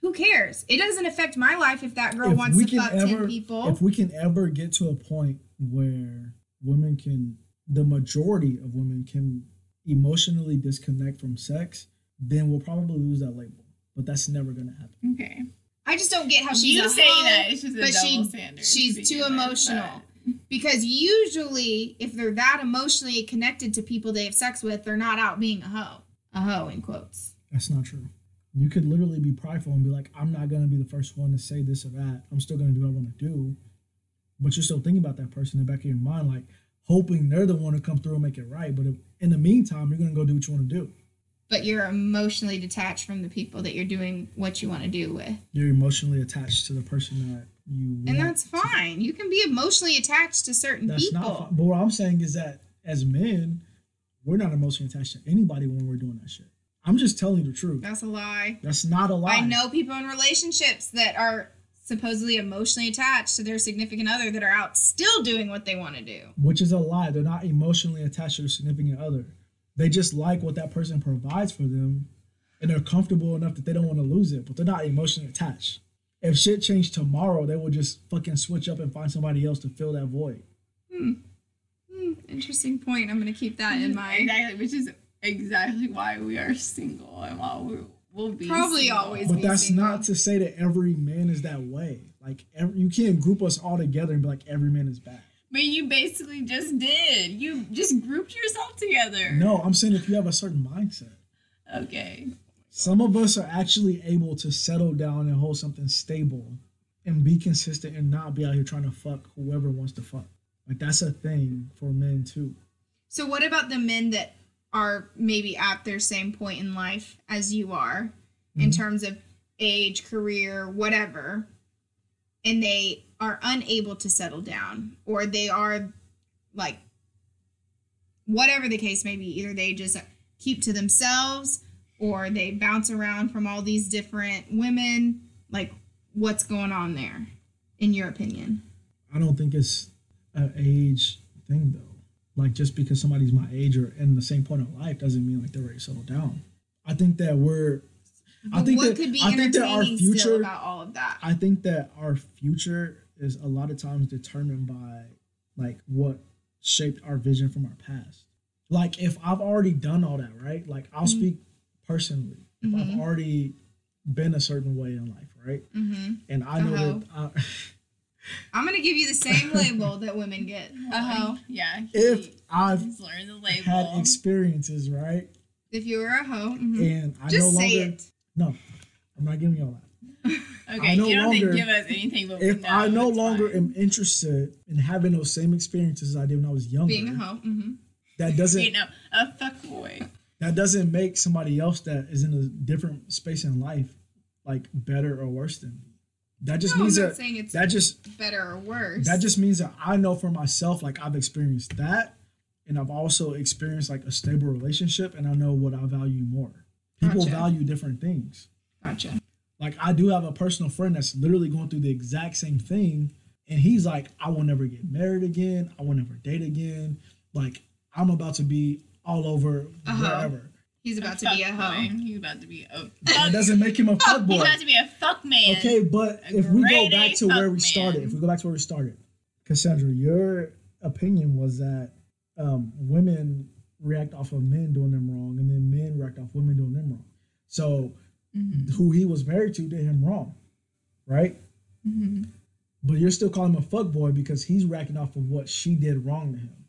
who cares? It doesn't affect my life if that girl If wants to fuck ever- 10 people. If we can ever get to a point where women can, the majority of women can emotionally disconnect from sex, then we'll probably lose that label. But that's never gonna happen. Okay. I just don't get how she's you a saying hoe, that it's just a but double she- standard. she's too emotional. but- Because usually, if they're that emotionally connected to people they have sex with, they're not out being a hoe. A hoe, in quotes. That's not true. You could literally be prideful and be like, I'm not gonna be the first one to say this or that. I'm still gonna do what I want to do. But you're still thinking about that person in the back of your mind, like hoping they're the one to come through and make it right. But if, in the meantime, you're gonna go do what you want to do. But you're emotionally detached from the people that you're doing what you want to do with. You're emotionally attached to the person that you. And that's to- fine. You can be emotionally attached to certain That's people. not. Fine. But what I'm saying is that as men, we're not emotionally attached to anybody when we're doing that shit. I'm just telling you the truth. That's a lie. That's not a lie. I know people in relationships that are supposedly emotionally attached to their significant other that are out still doing what they want to do. which is a lie. They're not emotionally attached to their significant other. They just like what that person provides for them, and they're comfortable enough that they don't want to lose it, but they're not emotionally attached. If shit changed tomorrow, they would just fucking switch up and find somebody else to fill that void. Hmm, interesting point. I'm going to keep that in mind. Exactly, which is exactly why we are single and why we will be Probably single. always- But be that's single. not to say that every man is that way. Like every, you can't group us all together and be like every man is bad. But you basically just did. You just grouped yourself together. No, I'm saying if you have a certain mindset. Okay. Some of us are actually able to settle down and hold something stable and be consistent and not be out here trying to fuck whoever wants to fuck. Like that's a thing for men too. So what about the men that are maybe at their same point in life as you are in Mhm. terms of age, career, whatever, and they are unable to settle down or they are like whatever the case may be, either they just keep to themselves or they bounce around from all these different women, like what's going on there in your opinion? I don't think it's an age thing though. Like just because somebody's my age or in the same point of life doesn't mean like they're ready to settle down. I think that we're I think what that could be I think that our entertaining still future about all of that? I think that our future is a lot of times determined by like what shaped our vision from our past. Like if I've already done all that, right? Like I'll Mhm. speak personally. If I've Mhm. already been a certain way in life, right? Mm-hmm. And I know Uh-huh. that I, I'm gonna give you the same label that women get. Uh ho. Yeah. if I've learned the label. had experiences, right? If you were a hoe, mhm. And I just no say longer it. No, I'm not giving you all that. okay, I no you don't longer- give us anything, but If I no longer fine. am interested in having those same experiences I did when I was younger, Being a hoe. hmm that doesn't you know, a fuck boy. that doesn't make somebody else that is in a different space in life like better or worse than me. That just no, means that saying it's that just better or worse. that just means that I know for myself like I've experienced that and I've also experienced like a stable relationship and I know what I value more. People Gotcha. value different things. gotcha. Like I do have a personal friend that's literally going through the exact same thing and he's like I will never get married again. I will never date again. Like I'm about to be all over Uh-huh. wherever. He's about to be a fuck hoe. He's about to be a That doesn't make him a fuck boy. He's about to be a fuck man. Okay, but A if we go back to where fuck we started, man. if we go back to where we started, Cassandra, your opinion was that um, women react off of men doing them wrong, and then men react off women doing them wrong. So Mhm. who he was married to did him wrong, right? Mhm. But you're still calling him a fuck boy because he's racking off of what she did wrong to him.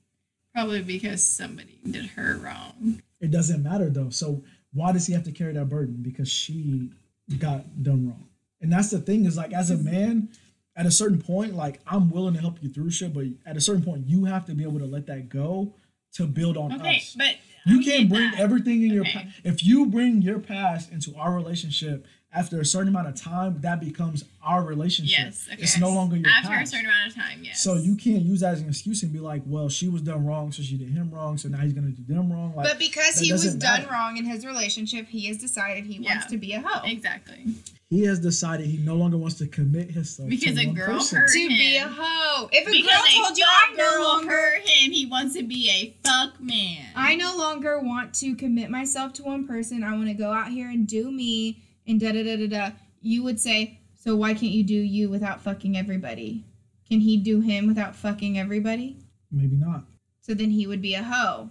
Probably because somebody did her wrong. It doesn't matter though. So why does he have to carry that burden? Because she got done wrong. And that's the thing is like as a man, at a certain point, like I'm willing to help you through shit, but at a certain point, you have to be able to let that go to build on Okay, us. but You can't bring that. everything in your Okay. past. If you bring your past into our relationship after a certain amount of time, that becomes our relationship. Yes, okay. It's no longer your after past. a certain amount of time. Yes. So you can't use that as an excuse and be like, well, she was done wrong, so she did him wrong, so now he's gonna do them wrong. Like But because he was doesn't done matter. wrong in his relationship, he has decided he Yeah. wants to be a hoe. exactly he has decided he no longer wants to commit himself Because to a one girl person. hurt To be a him. hoe. If a because girl a told you fuck I no girl longer hurt him, he wants to be a fuck man. I no longer want to commit myself to one person. I want to go out here and do me and da da da da da. You would say, so why can't you do you without fucking everybody? Can he do him without fucking everybody? Maybe not. So then he would be a hoe.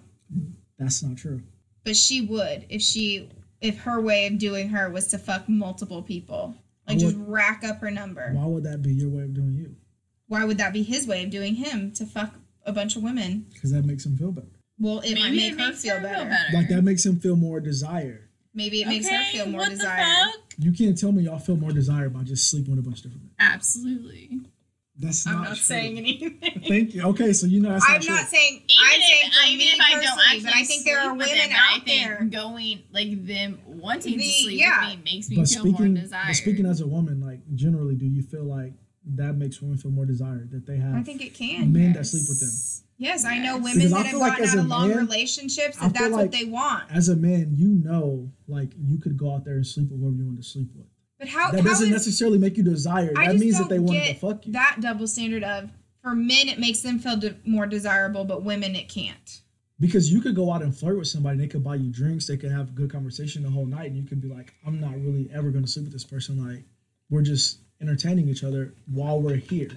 That's not true. But she would if she if her way of doing her was to fuck multiple people. Like I just would- rack up her number. Why would that be your way of doing you? Why would that be his way of doing him to fuck a bunch of women? Because that makes him feel better. Well, it might Maybe make it her makes feel her better. Like that makes him feel more desired. Maybe it makes her feel more what desired. You can't tell me y'all feel more desired by just sleeping with a bunch of different men. Absolutely. That's I'm not, not true. saying anything. Thank you. Okay, so you know that's not I'm true. not saying Even I'm saying if, for even me if I don't personally, actually but I think there are women them, out there. going like them wanting The- to sleep yeah. with me makes me but feel speaking, more desired. but speaking as a woman, like generally, do you feel like that makes women feel more desired that they have? I think it can. men that sleep with them. Yes, I know women Because that have feel like gotten out of long man, relationships that that's like- what they want. as a man, you know, like you could go out there and sleep with whoever you want to sleep with. But how, that how doesn't is necessarily make you desired. That means that they want to fuck you. that double standard of for men it makes them feel de- more desirable, but women it can't. Because you could go out and flirt with somebody, they could buy you drinks, they could have a good conversation the whole night, and you could be like, I'm not really ever going to sleep with this person. Like, we're just entertaining each other while we're here.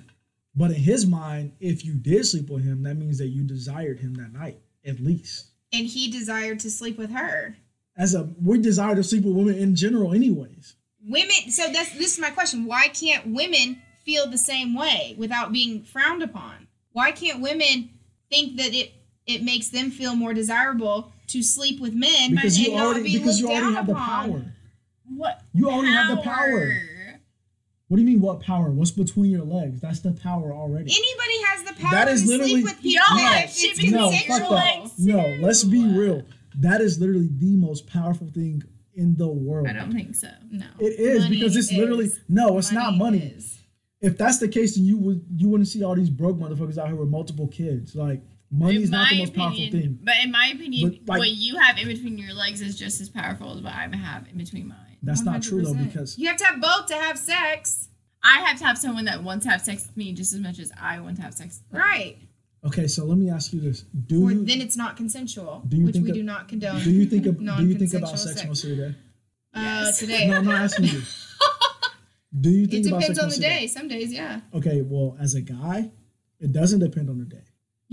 But in his mind, if you did sleep with him, that means that you desired him that night, at least. And he desired to sleep with her. As a, we desire to sleep with women in general, anyways. Women. So that's this is my question. Why can't women feel the same way without being frowned upon? Why can't women think that it it makes them feel more desirable to sleep with men because and you not already be because you already down have the power. What? You already have the power. What do you mean? What power? What's between your legs? That's the power already. Anybody has the power That is to literally- sleep with people Y'all No. have it's no, fuck your that. legs. No, let's be real. That is literally the most powerful thing in the world. I don't think so. No. It is Money because it's literally no, it's not money. is. If that's the case, then you would you wouldn't see all these broke motherfuckers out here with multiple kids. Like money is not the my most powerful thing. But in my opinion, But, like- what you have in between your legs is just as powerful as what I have in between mine. That's not true though because you have to have both to have sex. I have to have someone that wants to have sex with me just as much as I want to have sex with them. Right. okay, so let me ask you this: Do Or you then it's not consensual, Do you which think we of- do not condone. do you think of, do you think about non-consensual sex, sex. most of the day? Uh, Yes. today. No, I'm not asking you. Do you it think about depends sex on the day. Some days, yeah. Okay, well, as a guy, it doesn't depend on the day.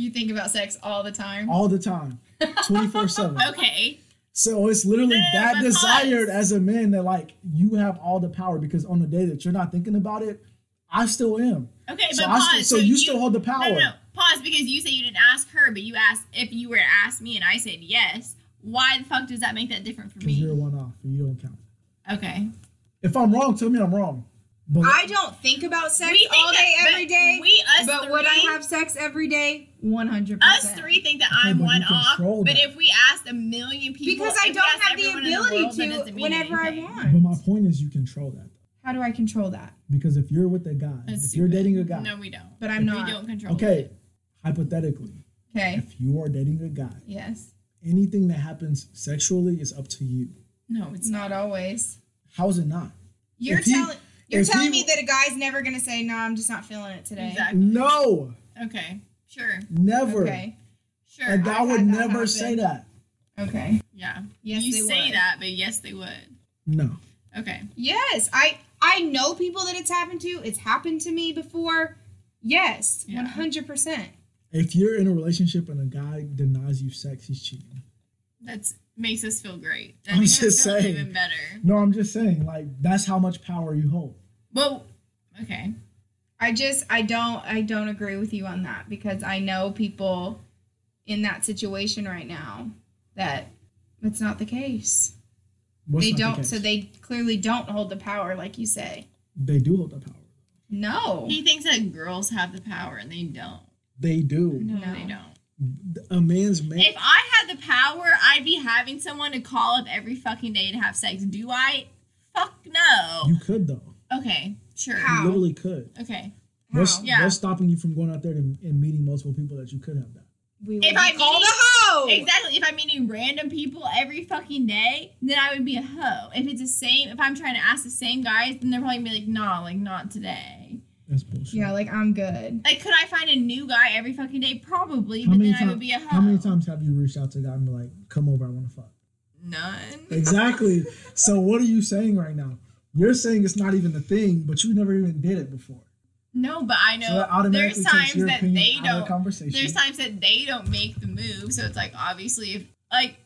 You think about sex all the time. All the time, twenty four seven. Okay. So it's literally No, that desired as a man that like you have all the power because on the day that you're not thinking about it, I still am. Okay, So, but pause. still, so, you, still hold the power. No, no. Pause because you say you didn't ask her, but you asked if you were to ask me and I said yes. Why the fuck does that make that different for Because you're me? one off and you don't count. Okay. If I'm wrong, tell me I'm wrong. But I don't think about sex think all day, that- every but. We us But three, would I have sex every day? One hundred us three think that Okay, I'm but one off. control But if we asked a million people, Because I don't have the everyone in ability world, to doesn't whenever anything. I want. But my point is, you control that. How do I control that? Because if you're with a guy, That's if you're dating a guy, No, we don't. But I'm not. We don't control. okay, it. hypothetically, Okay. if you are dating a guy, Yes. anything that happens sexually is up to you. No, it's It's not always. How is it not? You're telling you're if he- telling me that a guy's never gonna say, "No, I'm just not feeling it today." Exactly. No, Okay. Sure. never. Okay. Sure. A guy would that never happen. say that. Okay. yeah. Yes, you they say would. that, but yes, they would. No. Okay. Yes, I I know people that it's happened to. It's happened to me before. Yes, one hundred percent. If you're in a relationship and a guy denies you sex, he's cheating. That's makes us feel great. That I'm makes us just feel saying. even better. No, I'm just saying, like, that's how much power you hold. Well, okay. I just I don't I don't agree with you on that because I know people in that situation right now that it's not the case. What's they not the don't case? so they clearly don't hold the power like you say. They do hold the power. No. He thinks that girls have the power and they don't. They do. No, No. they don't. A man's man. If I had the power, I'd be having someone to call up every fucking day to have sex. Do I? Fuck no. You could though. Okay, sure. How? You literally could. Okay. What's, How? Yeah. what's stopping you from going out there and, and meeting multiple people that you could have that? We If would I be called a hoe. Exactly. If I'm meeting random people every fucking day, then I would be a hoe. If it's the same, if I'm trying to ask the same guys, then they're probably gonna be like, nah, like not today. That's bullshit. Yeah, like I'm good. Like, could I find a new guy every fucking day? Probably, how but many then I times? would be a hoe. How many times have you reached out to a guy and be like, "Come over, I want to fuck"? None. Exactly. so what are you saying right now? You're saying it's not even the thing, but you never even did it before. No, but I know so there's times that they out of the don't. conversation. There's times that they don't make the move, so it's like obviously, if like,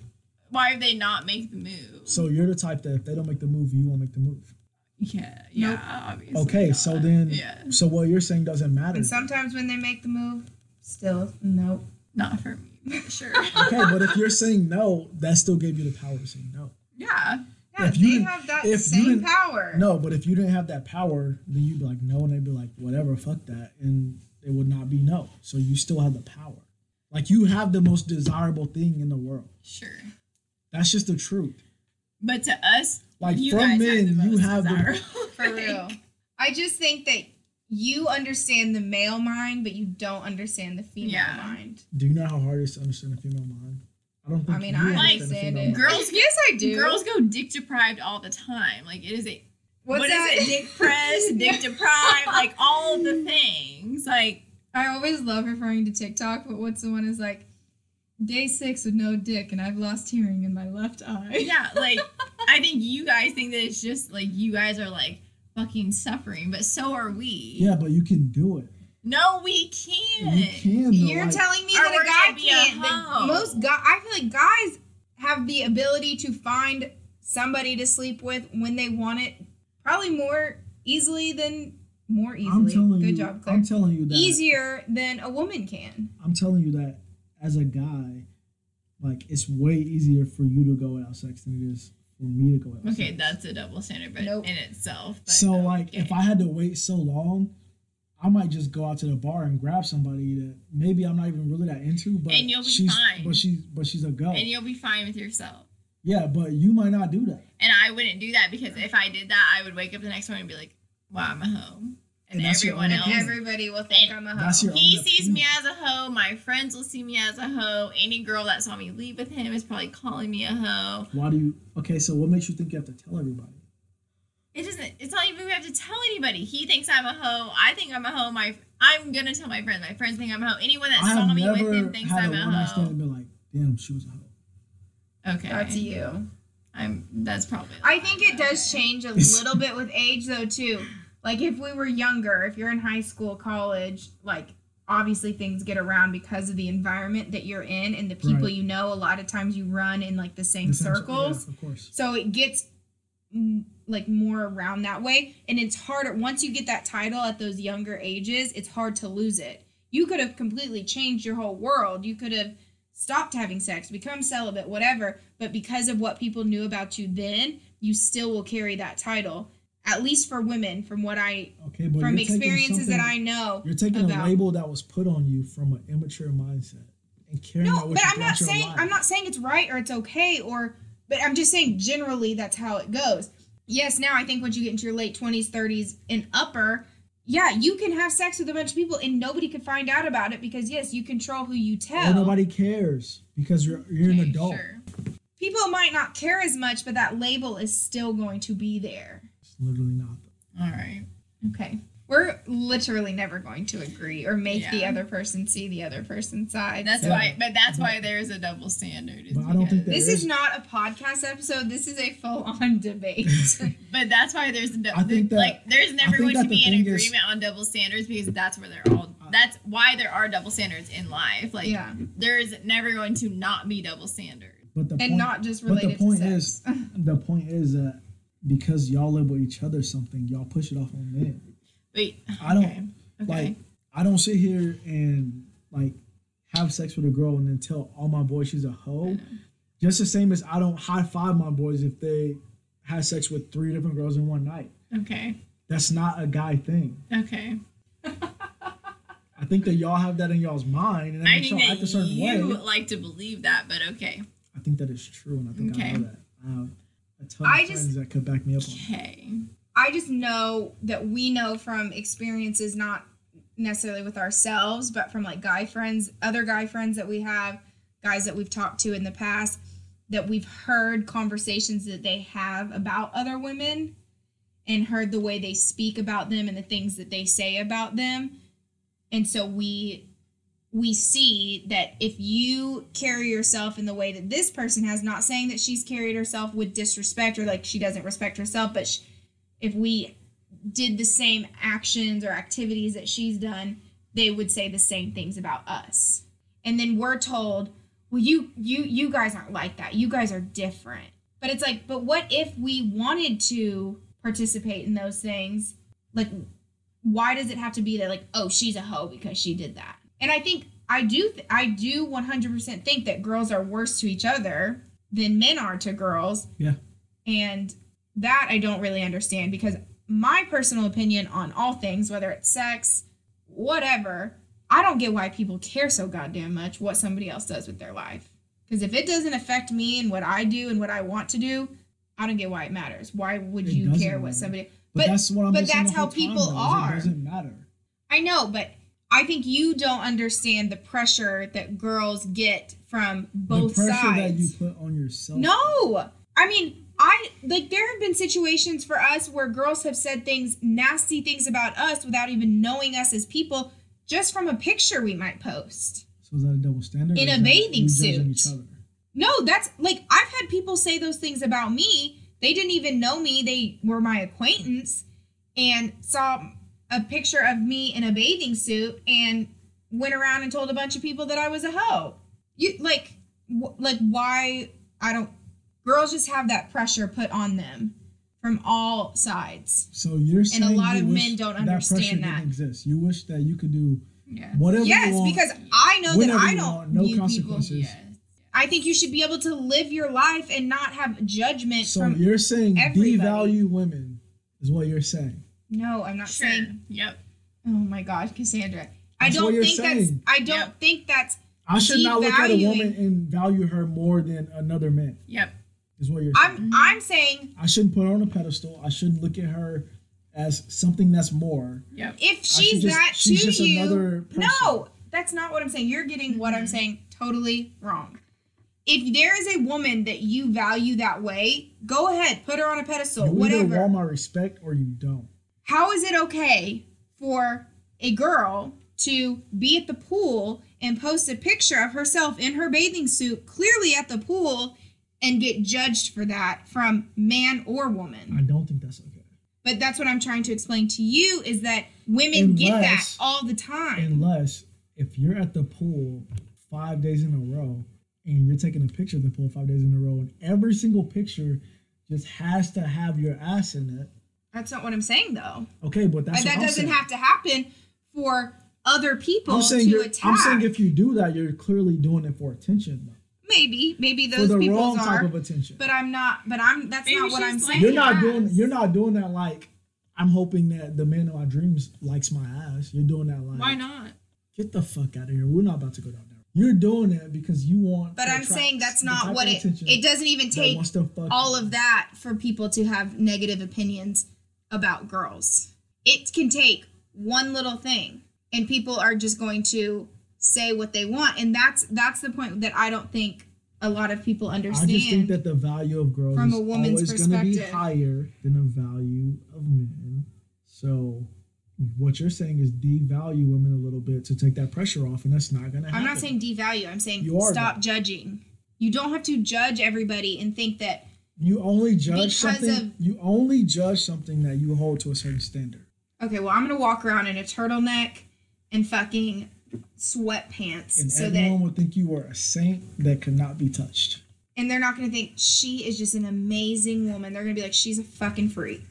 why would they not make the move? so you're the type that if they don't make the move, you won't make the move. yeah, yeah, obviously. Okay, not. so then, yeah, so what you're saying doesn't matter. And sometimes when they make the move, still nope. not for me, but sure. okay, but if you're saying no, that still gave you the power to say no. yeah, Yeah, If you they didn't- have that if you same didn't- power. No, but if you didn't have that power, then you'd be like no, and they'd be like whatever, fuck that, and it would not be no. So you still have the power. Like you have the most desirable thing in the world. sure. That's just the truth. But to us, Like you from guys men, have the you most have the desirable For real. I just think that you understand the male mind, but you don't understand the female Yeah. mind. Do you know how hard it is to understand a female mind? I don't think I mean, you I understand a it. Girls- yes, I do. Girls go dick deprived all the time. Like it is a What's what is that? it? Dick press, dick deprived, like all the things. Like I always love referring to TikTok, but what's the one is like day six with no dick, and I've lost hearing in my left eye. yeah, like I think you guys think that it's just like you guys are like fucking suffering, but so are we. Yeah, but you can do it. No, we can't. You can. Though. You're like, telling me that a guy be can't. but hoe. most guy, I feel like guys have the ability to find somebody to sleep with when they want it, probably more easily than more I'm easily. telling Good you, job, Claire. I'm telling you that Easier than a woman can. I'm telling you that as a guy, like it's way easier for you to go without sex than it is for me to go without Okay, sex. that's a double standard, but Nope. in itself. But so like okay. if I had to wait so long, I might just go out to the bar and grab somebody that maybe I'm not even really that into, but And you'll be she's fine. but she's but she's a go. and you'll be fine with yourself. yeah, but you might not do that. And I wouldn't do that because if I did that, I would wake up the next morning and be like, "Wow, I'm a hoe," and, And everyone else. opinion. Everybody will think And I'm a hoe. He sees me as a hoe. My friends will see me as a hoe. Any girl that saw me leave with him is probably calling me a hoe. Why do you? Okay, so what makes you think you have to tell everybody? It doesn't. It's not even we have to tell anybody. He thinks I'm a hoe. I think I'm a hoe. My I'm gonna tell my friends. My friends think I'm a hoe. Anyone that I saw me with him thinks had I'm a a one night stand hoe. and been like, damn, she was a hoe. Okay, That's you. I'm. That's probably. I think it does okay. change a little bit with age though too. Like if we were younger, if you're in high school, college, like obviously things get around because of the environment that you're in and the people Right. you know. A lot of times you run in like the same The same- circles. yeah, of course. So it gets like more around that way and it's harder once you get that title at those younger ages, it's hard to lose it. You could have completely changed your whole world. You could have stopped having sex, become celibate, whatever, but because of what people knew about you then, you still will carry that title. At least for women from what I Okay, but from experiences that I know. You're taking about- a label that was put on you from an immature mindset and carrying No, but I'm not saying life. I'm not saying it's right or it's okay or but I'm just saying generally that's how it goes. Yes, now I think once you get into your late 20s, 30s and upper, yeah, you can have sex with a bunch of people and nobody can find out about it because yes, you control who you tell. Or nobody cares because you're you're an adult. Sure. People might not care as much, but that label is still going to be there. It's literally not. All right. Okay. We're literally never going to agree or make the other person see the other person's side. That's Yeah. why. But that's why there's a double standard. is But I don't think this is not a podcast episode. This is a full-on debate. But that's why there's a dou- I think that- like there's never going to be an thing is- agreement on double standards because that's where they're all. That's why there are double standards in life. Like yeah. there is never going to not be double standards. But the and point, not just but the related point to is, sex. the point is that because y'all live with each other, something y'all push it off on men. Wait. I don't okay. Okay. like. I don't sit here and like have sex with a girl and then tell all my boys she's a hoe. Just the same as I don't high five my boys if they had sex with three different girls in one night. okay. That's not a guy thing. Okay. I think that y'all have that in y'all's mind, and that I makes think y'all act a certain you way. like to believe that, but okay. I think that is true, and I think I Okay. know that. I have a ton I of just- friends that could back me up. Okay. I just know that we know from experiences, not necessarily with ourselves, but from like guy friends, other guy friends that we have, guys that we've talked to in the past, that we've heard conversations that they have about other women and heard the way they speak about them and the things that they say about them. And so we we see that if you carry yourself in the way that this person has not saying that she's carried herself with disrespect or like she doesn't respect herself but sh if we did the same actions or activities that she's done they would say the same things about us. And then we're told well you you you guys aren't like that. You guys are different. But it's like but what if we wanted to participate in those things? Like why does it have to be that like oh she's a hoe because she did that? And i think i do th- i do 100% think that girls are worse to each other than men are to girls. Yeah. and that i don't really understand because my personal opinion on all things whether it's sex whatever i don't get why people care so goddamn much what somebody else does with their life because if it doesn't affect me and what i do and what i want to do i don't get why it matters why would It you care what matter. somebody But, But- that's what I'm. but that's how time, people are. It doesn't matter. I know, but I think you don't understand the pressure that girls get from both the pressure sides. that you put on yourself. no, I mean, I like there have been situations for us where girls have said things, nasty things about us without even knowing us as people, just from a picture we might post. So is that a double standard? In a bathing suit. No, that's like I've had people say those things about me. They didn't even know me. They were my acquaintance and saw a picture of me in a bathing suit and went around and told a bunch of people that I was a hoe. You like wh- like why I don't girls just have that pressure put on them from all sides. So you're saying and a lot of men don't that pressure understand that. didn't exist. You wish that you could do Yeah. whatever. yes, you want, because I know that I don't want, no view people. consequences. Yes. I think you should be able to live your life and not have judgment So from. you're saying everybody. devalue women is what you're saying. No, I'm not Sure. saying. Yep. Oh my God, Cassandra. I That's what don't you're think that's. I don't Yep. think that's. I should not look at a woman and value her more than another man. Yep. Is what you're saying. I'm. I'm saying I shouldn't put her on a pedestal. I shouldn't look at her as something that's more. Yep. if should she's just- that she's to just you. another person. No, that's not what I'm saying. You're getting what I'm saying totally wrong. If there is a woman that you value that way, go ahead, put her on a pedestal, You either whatever. want my respect or you don't. How is it okay for a girl to be at the pool and post a picture of herself in her bathing suit, clearly at the pool, and get judged for that from man or woman? I don't think that's okay. But that's what I'm trying to explain to you is that women get that all the time. Unless if you're at the pool five days in a row and you're taking a picture of the pool five days in a row, and every single picture just has to have your ass in it. That's not what I'm saying, though. Okay, but that's But what that I'm doesn't saying. have to happen for other people I'm saying, to attack. I'm saying if you do that, you're clearly doing it for attention, though. Maybe, maybe for those the people wrong are. type of attention. but I'm not. But I'm. That's Maybe not what I'm saying. you're not doing. ass. You're not doing that like. I'm hoping that the man of my dreams likes my ass. You're doing that like. Why not? Get the fuck out of here. We're not about to go down there. You're doing that because you want. But to I'm saying that's not what it. It doesn't even take wants to fuck all of that for people to have negative opinions about girls. It can take one little thing, and people are just going to say what they want, and that's that's the point that I don't think a lot of people understand I just think that the value of girls From is a woman's always going to be higher than the value of men. So, what you're saying is devalue women a little bit to take that pressure off, and that's not going to happen. I'm not saying devalue. I'm saying You stop judging. You don't have to judge everybody and think that you only judge something. of- you only judge something that you hold to a certain standard. okay, well, I'm gonna walk around in a turtleneck and fucking sweatpants, And so everyone that would think you were a saint that could not be touched. and they're not gonna think she is just an amazing woman. They're gonna be like, she's a fucking freak.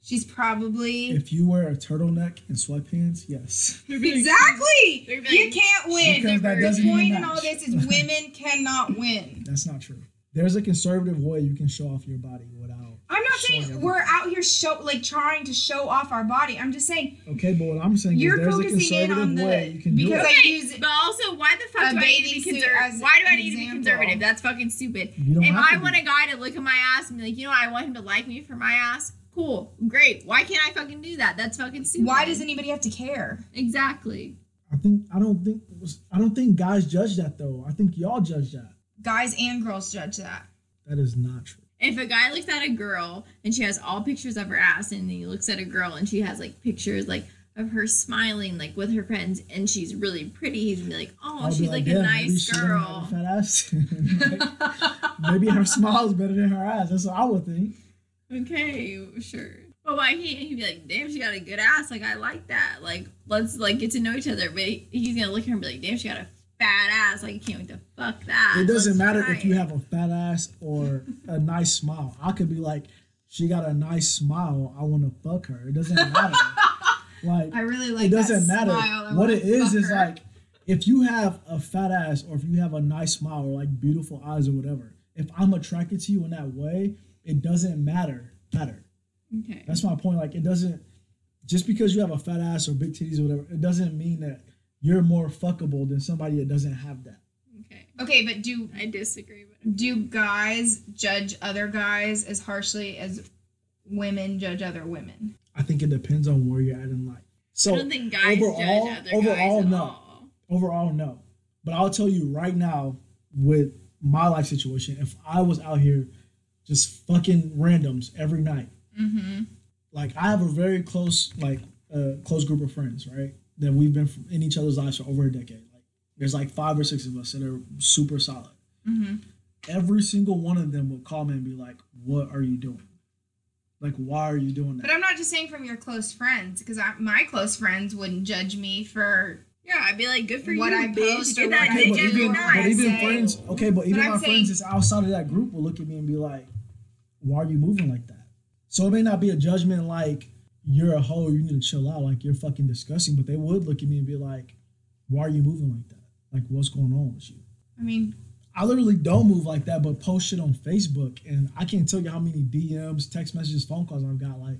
She's probably If you wear a turtleneck and sweatpants, yes. exactly. They'd You can't win. Because that the doesn't even point in all this is women cannot win. That's not true. There's a conservative way you can show off your body without. I'm not Showing saying everything. we're out here show like trying to show off our body. I'm just saying Okay, but what I'm saying you're is there's a focusing in on the way you can do because it. I use it. But also, why the fuck do I need to be conservative? Why do I an need to be conservative? That's fucking stupid. If I to want a guy to look at my ass and be like, you know, what, I want him to like me for my ass. Cool, great. Why can't I fucking do that? That's fucking stupid. Why does anybody have to care? exactly? I think I don't think I don't think guys judge that though. I think y'all judge that. Guys and girls judge that. That is not true. If a guy looks at a girl and she has all pictures of her ass, and he looks at a girl and she has like pictures like of her smiling like with her friends and she's really pretty, he's gonna be like, oh, I'll she's like, a "Damn, maybe nice she don't have girl. a. Like, maybe her smile is better than her ass. That's what I would think. Okay, sure. But why can't he be like, damn, she got a good ass. Like I like that. Like let's like get to know each other. But he's gonna look at her and be like, damn, she got a fat ass. Like I can't wait to fuck that. It doesn't Let's matter if you it." have a fat ass or a nice smile. I could be like, she got a nice smile. I want to fuck her. It doesn't matter. like I really like it doesn't matter. What it is is her. like if you have a fat ass or if you have a nice smile or like beautiful eyes or whatever. If I'm attracted to you in that way, it doesn't matter. Matter. Okay. That's my point. Like it doesn't just because you have a fat ass or big titties or whatever, it doesn't mean that you're more fuckable than somebody that doesn't have that. Okay. Okay, but do I disagree, but do guys judge other guys as harshly as women judge other women? I think it depends on where you're at in life. So I don't think guys overall, judge other overall, guys at no. all. overall, no. But I'll tell you right now, with my life situation, if I was out here just fucking randoms every night, Mm-hmm. like I have a very close, like, uh, close group of friends, right? That we've been in each other's lives for over a decade. Like, there's like five or six of us that are super solid. Mm-hmm. Every single one of them would call me and be like, "What are you doing? Like, why are you doing that?" But I'm not just saying from your close friends, because my close friends wouldn't judge me for. Yeah, I'd be like, good for What you, I bitch. post Get or that what I Okay, dick but even, or night. but even say- friends, okay, but even I'm my saying- friends that's outside of that group will look at me and be like, "Why are you moving like that?" So it may not be a judgment like you're a hoe, you need to chill out, like you're fucking disgusting, but they would look at me and be like, why are you moving like that? Like, what's going on with you? I mean, I literally don't move like that, but post shit on Facebook, and I can't tell you how many DMs, text messages, phone calls I've got. Like,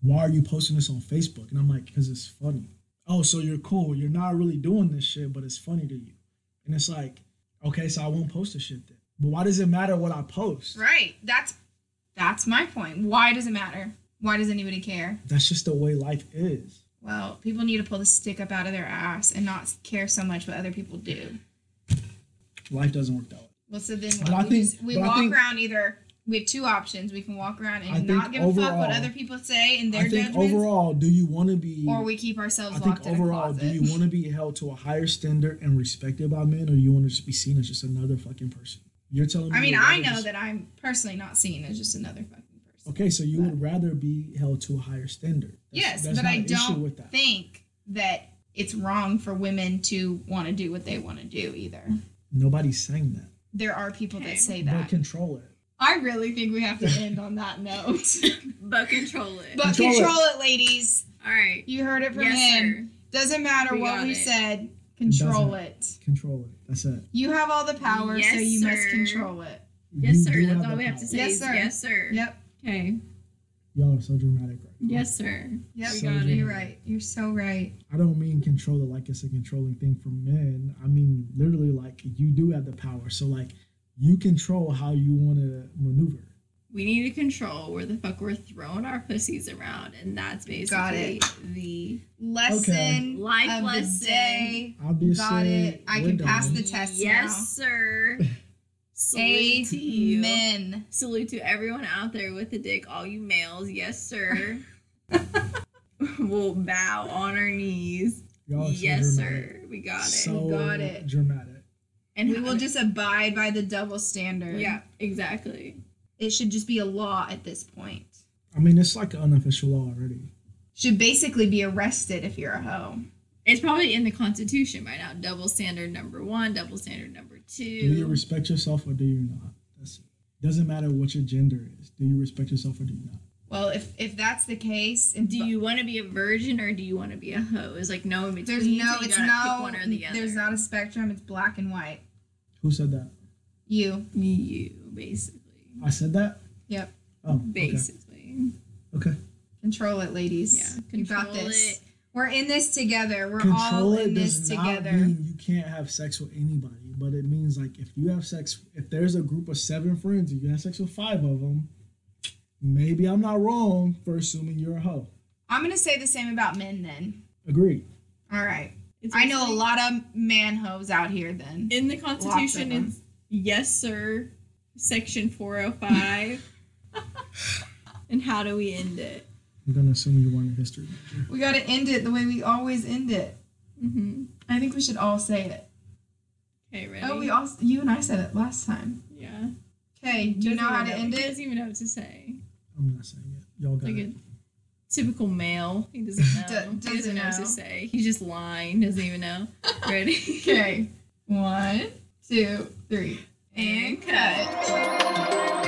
why are you posting this on Facebook? And I'm like, because it's funny. Oh, so you're cool. You're not really doing this shit, but it's funny to you. And it's like, okay, so I won't post the shit then. But why does it matter what I post? right. That's that's my point. Why does it matter? Why does anybody care? That's just the way life is. Well, people need to pull the stick up out of their ass and not care so much what other people do. Life doesn't work that way. Well, so then what? we, think- just, we walk think- around either. We have two options. We can walk around and not give a fuck what other people say and their I think judgments, overall, do you want to be? or we keep ourselves I think locked in a overall, do you want to be held to a higher standard and respected by men, or you want to just be seen as just another fucking person? You're telling me. I mean, I know just- that I'm personally not seen as just another fucking person. Okay, so you would rather be held to a higher standard. That's- yes, there's but I an issue don't with that. think that it's wrong for women to want to do what they want to do either. Nobody's saying that. There are people Okay, that say that. But control it. I really think we have to end on that note. But control it. But Control control, it. it. ladies. All right. You heard it from Yes, him. Doesn't matter We what we it. said. Control doesn't. it. Control it. That's it. You have all the power, so Yes, you must control it. Yes, You sir. That's all the we have to say. Yes, sir. Yes, sir. Yep. Okay. Y'all are so dramatic right now. Yes, sir. Yep. So we got it. You're right. You're so right. I don't mean control it like it's a controlling thing for men. I mean literally like you do have the power. So like you control how you want to maneuver. We need to control where the fuck we're throwing our pussies around, and that's basically Got the Lesson Life of lesson. the day. Obviously, Got it. I we're can pass the test yes, now. sir. Salute to you. Amen. Salute to everyone out there with a dick, all you males. Yes, sir. we'll bow on our knees. Y'all are so yes, sir. We got it. So Got it. dramatic. and we will to- just abide by the double standard. yeah, exactly. It should just be a law at this point. I mean, it's like an unofficial law already. Should basically be arrested if you're a hoe. It's probably in the Constitution by now. Double standard number one, double standard number Do you respect yourself or do you not? That's it. Doesn't matter what your gender is. Do you respect yourself or do you not? Well, if if that's the case, and Do you want to be a virgin or do you want to be a hoe? It's like no in between. there's no, so you no, one or the other. there's not a spectrum. It's black and white. Who said that? You. Me, you basically, I said that. Yep. Oh, okay. basically. Okay. Control it, ladies. Yeah, you got control this. it. We're in this together. We're Control all it in this does not together. mean you can't have sex with anybody, but it means like if you have sex, if there's a group of seven friends and you have sex with five of them, maybe I'm not wrong for assuming you're a hoe. I'm gonna say the same about men then. Agreed. All right. It's I know a lot of man hoes out here then. in the Constitution. It's yes, sir. Section four hundred five. and how do we end it? I'm gonna assume you weren't a history major. We gotta end it the way we always end it. Mm-hmm. I think we should all say it. Okay, ready? Oh, we all you and I said it last time. yeah. Okay, do you know how even to end it? He it? doesn't even know what to say. I'm not saying it. Y'all got Like it. a typical male. He doesn't know. Do- he doesn't doesn't know what to say. He's just lying. Doesn't even know. Ready? Okay. One, two, three. And cut.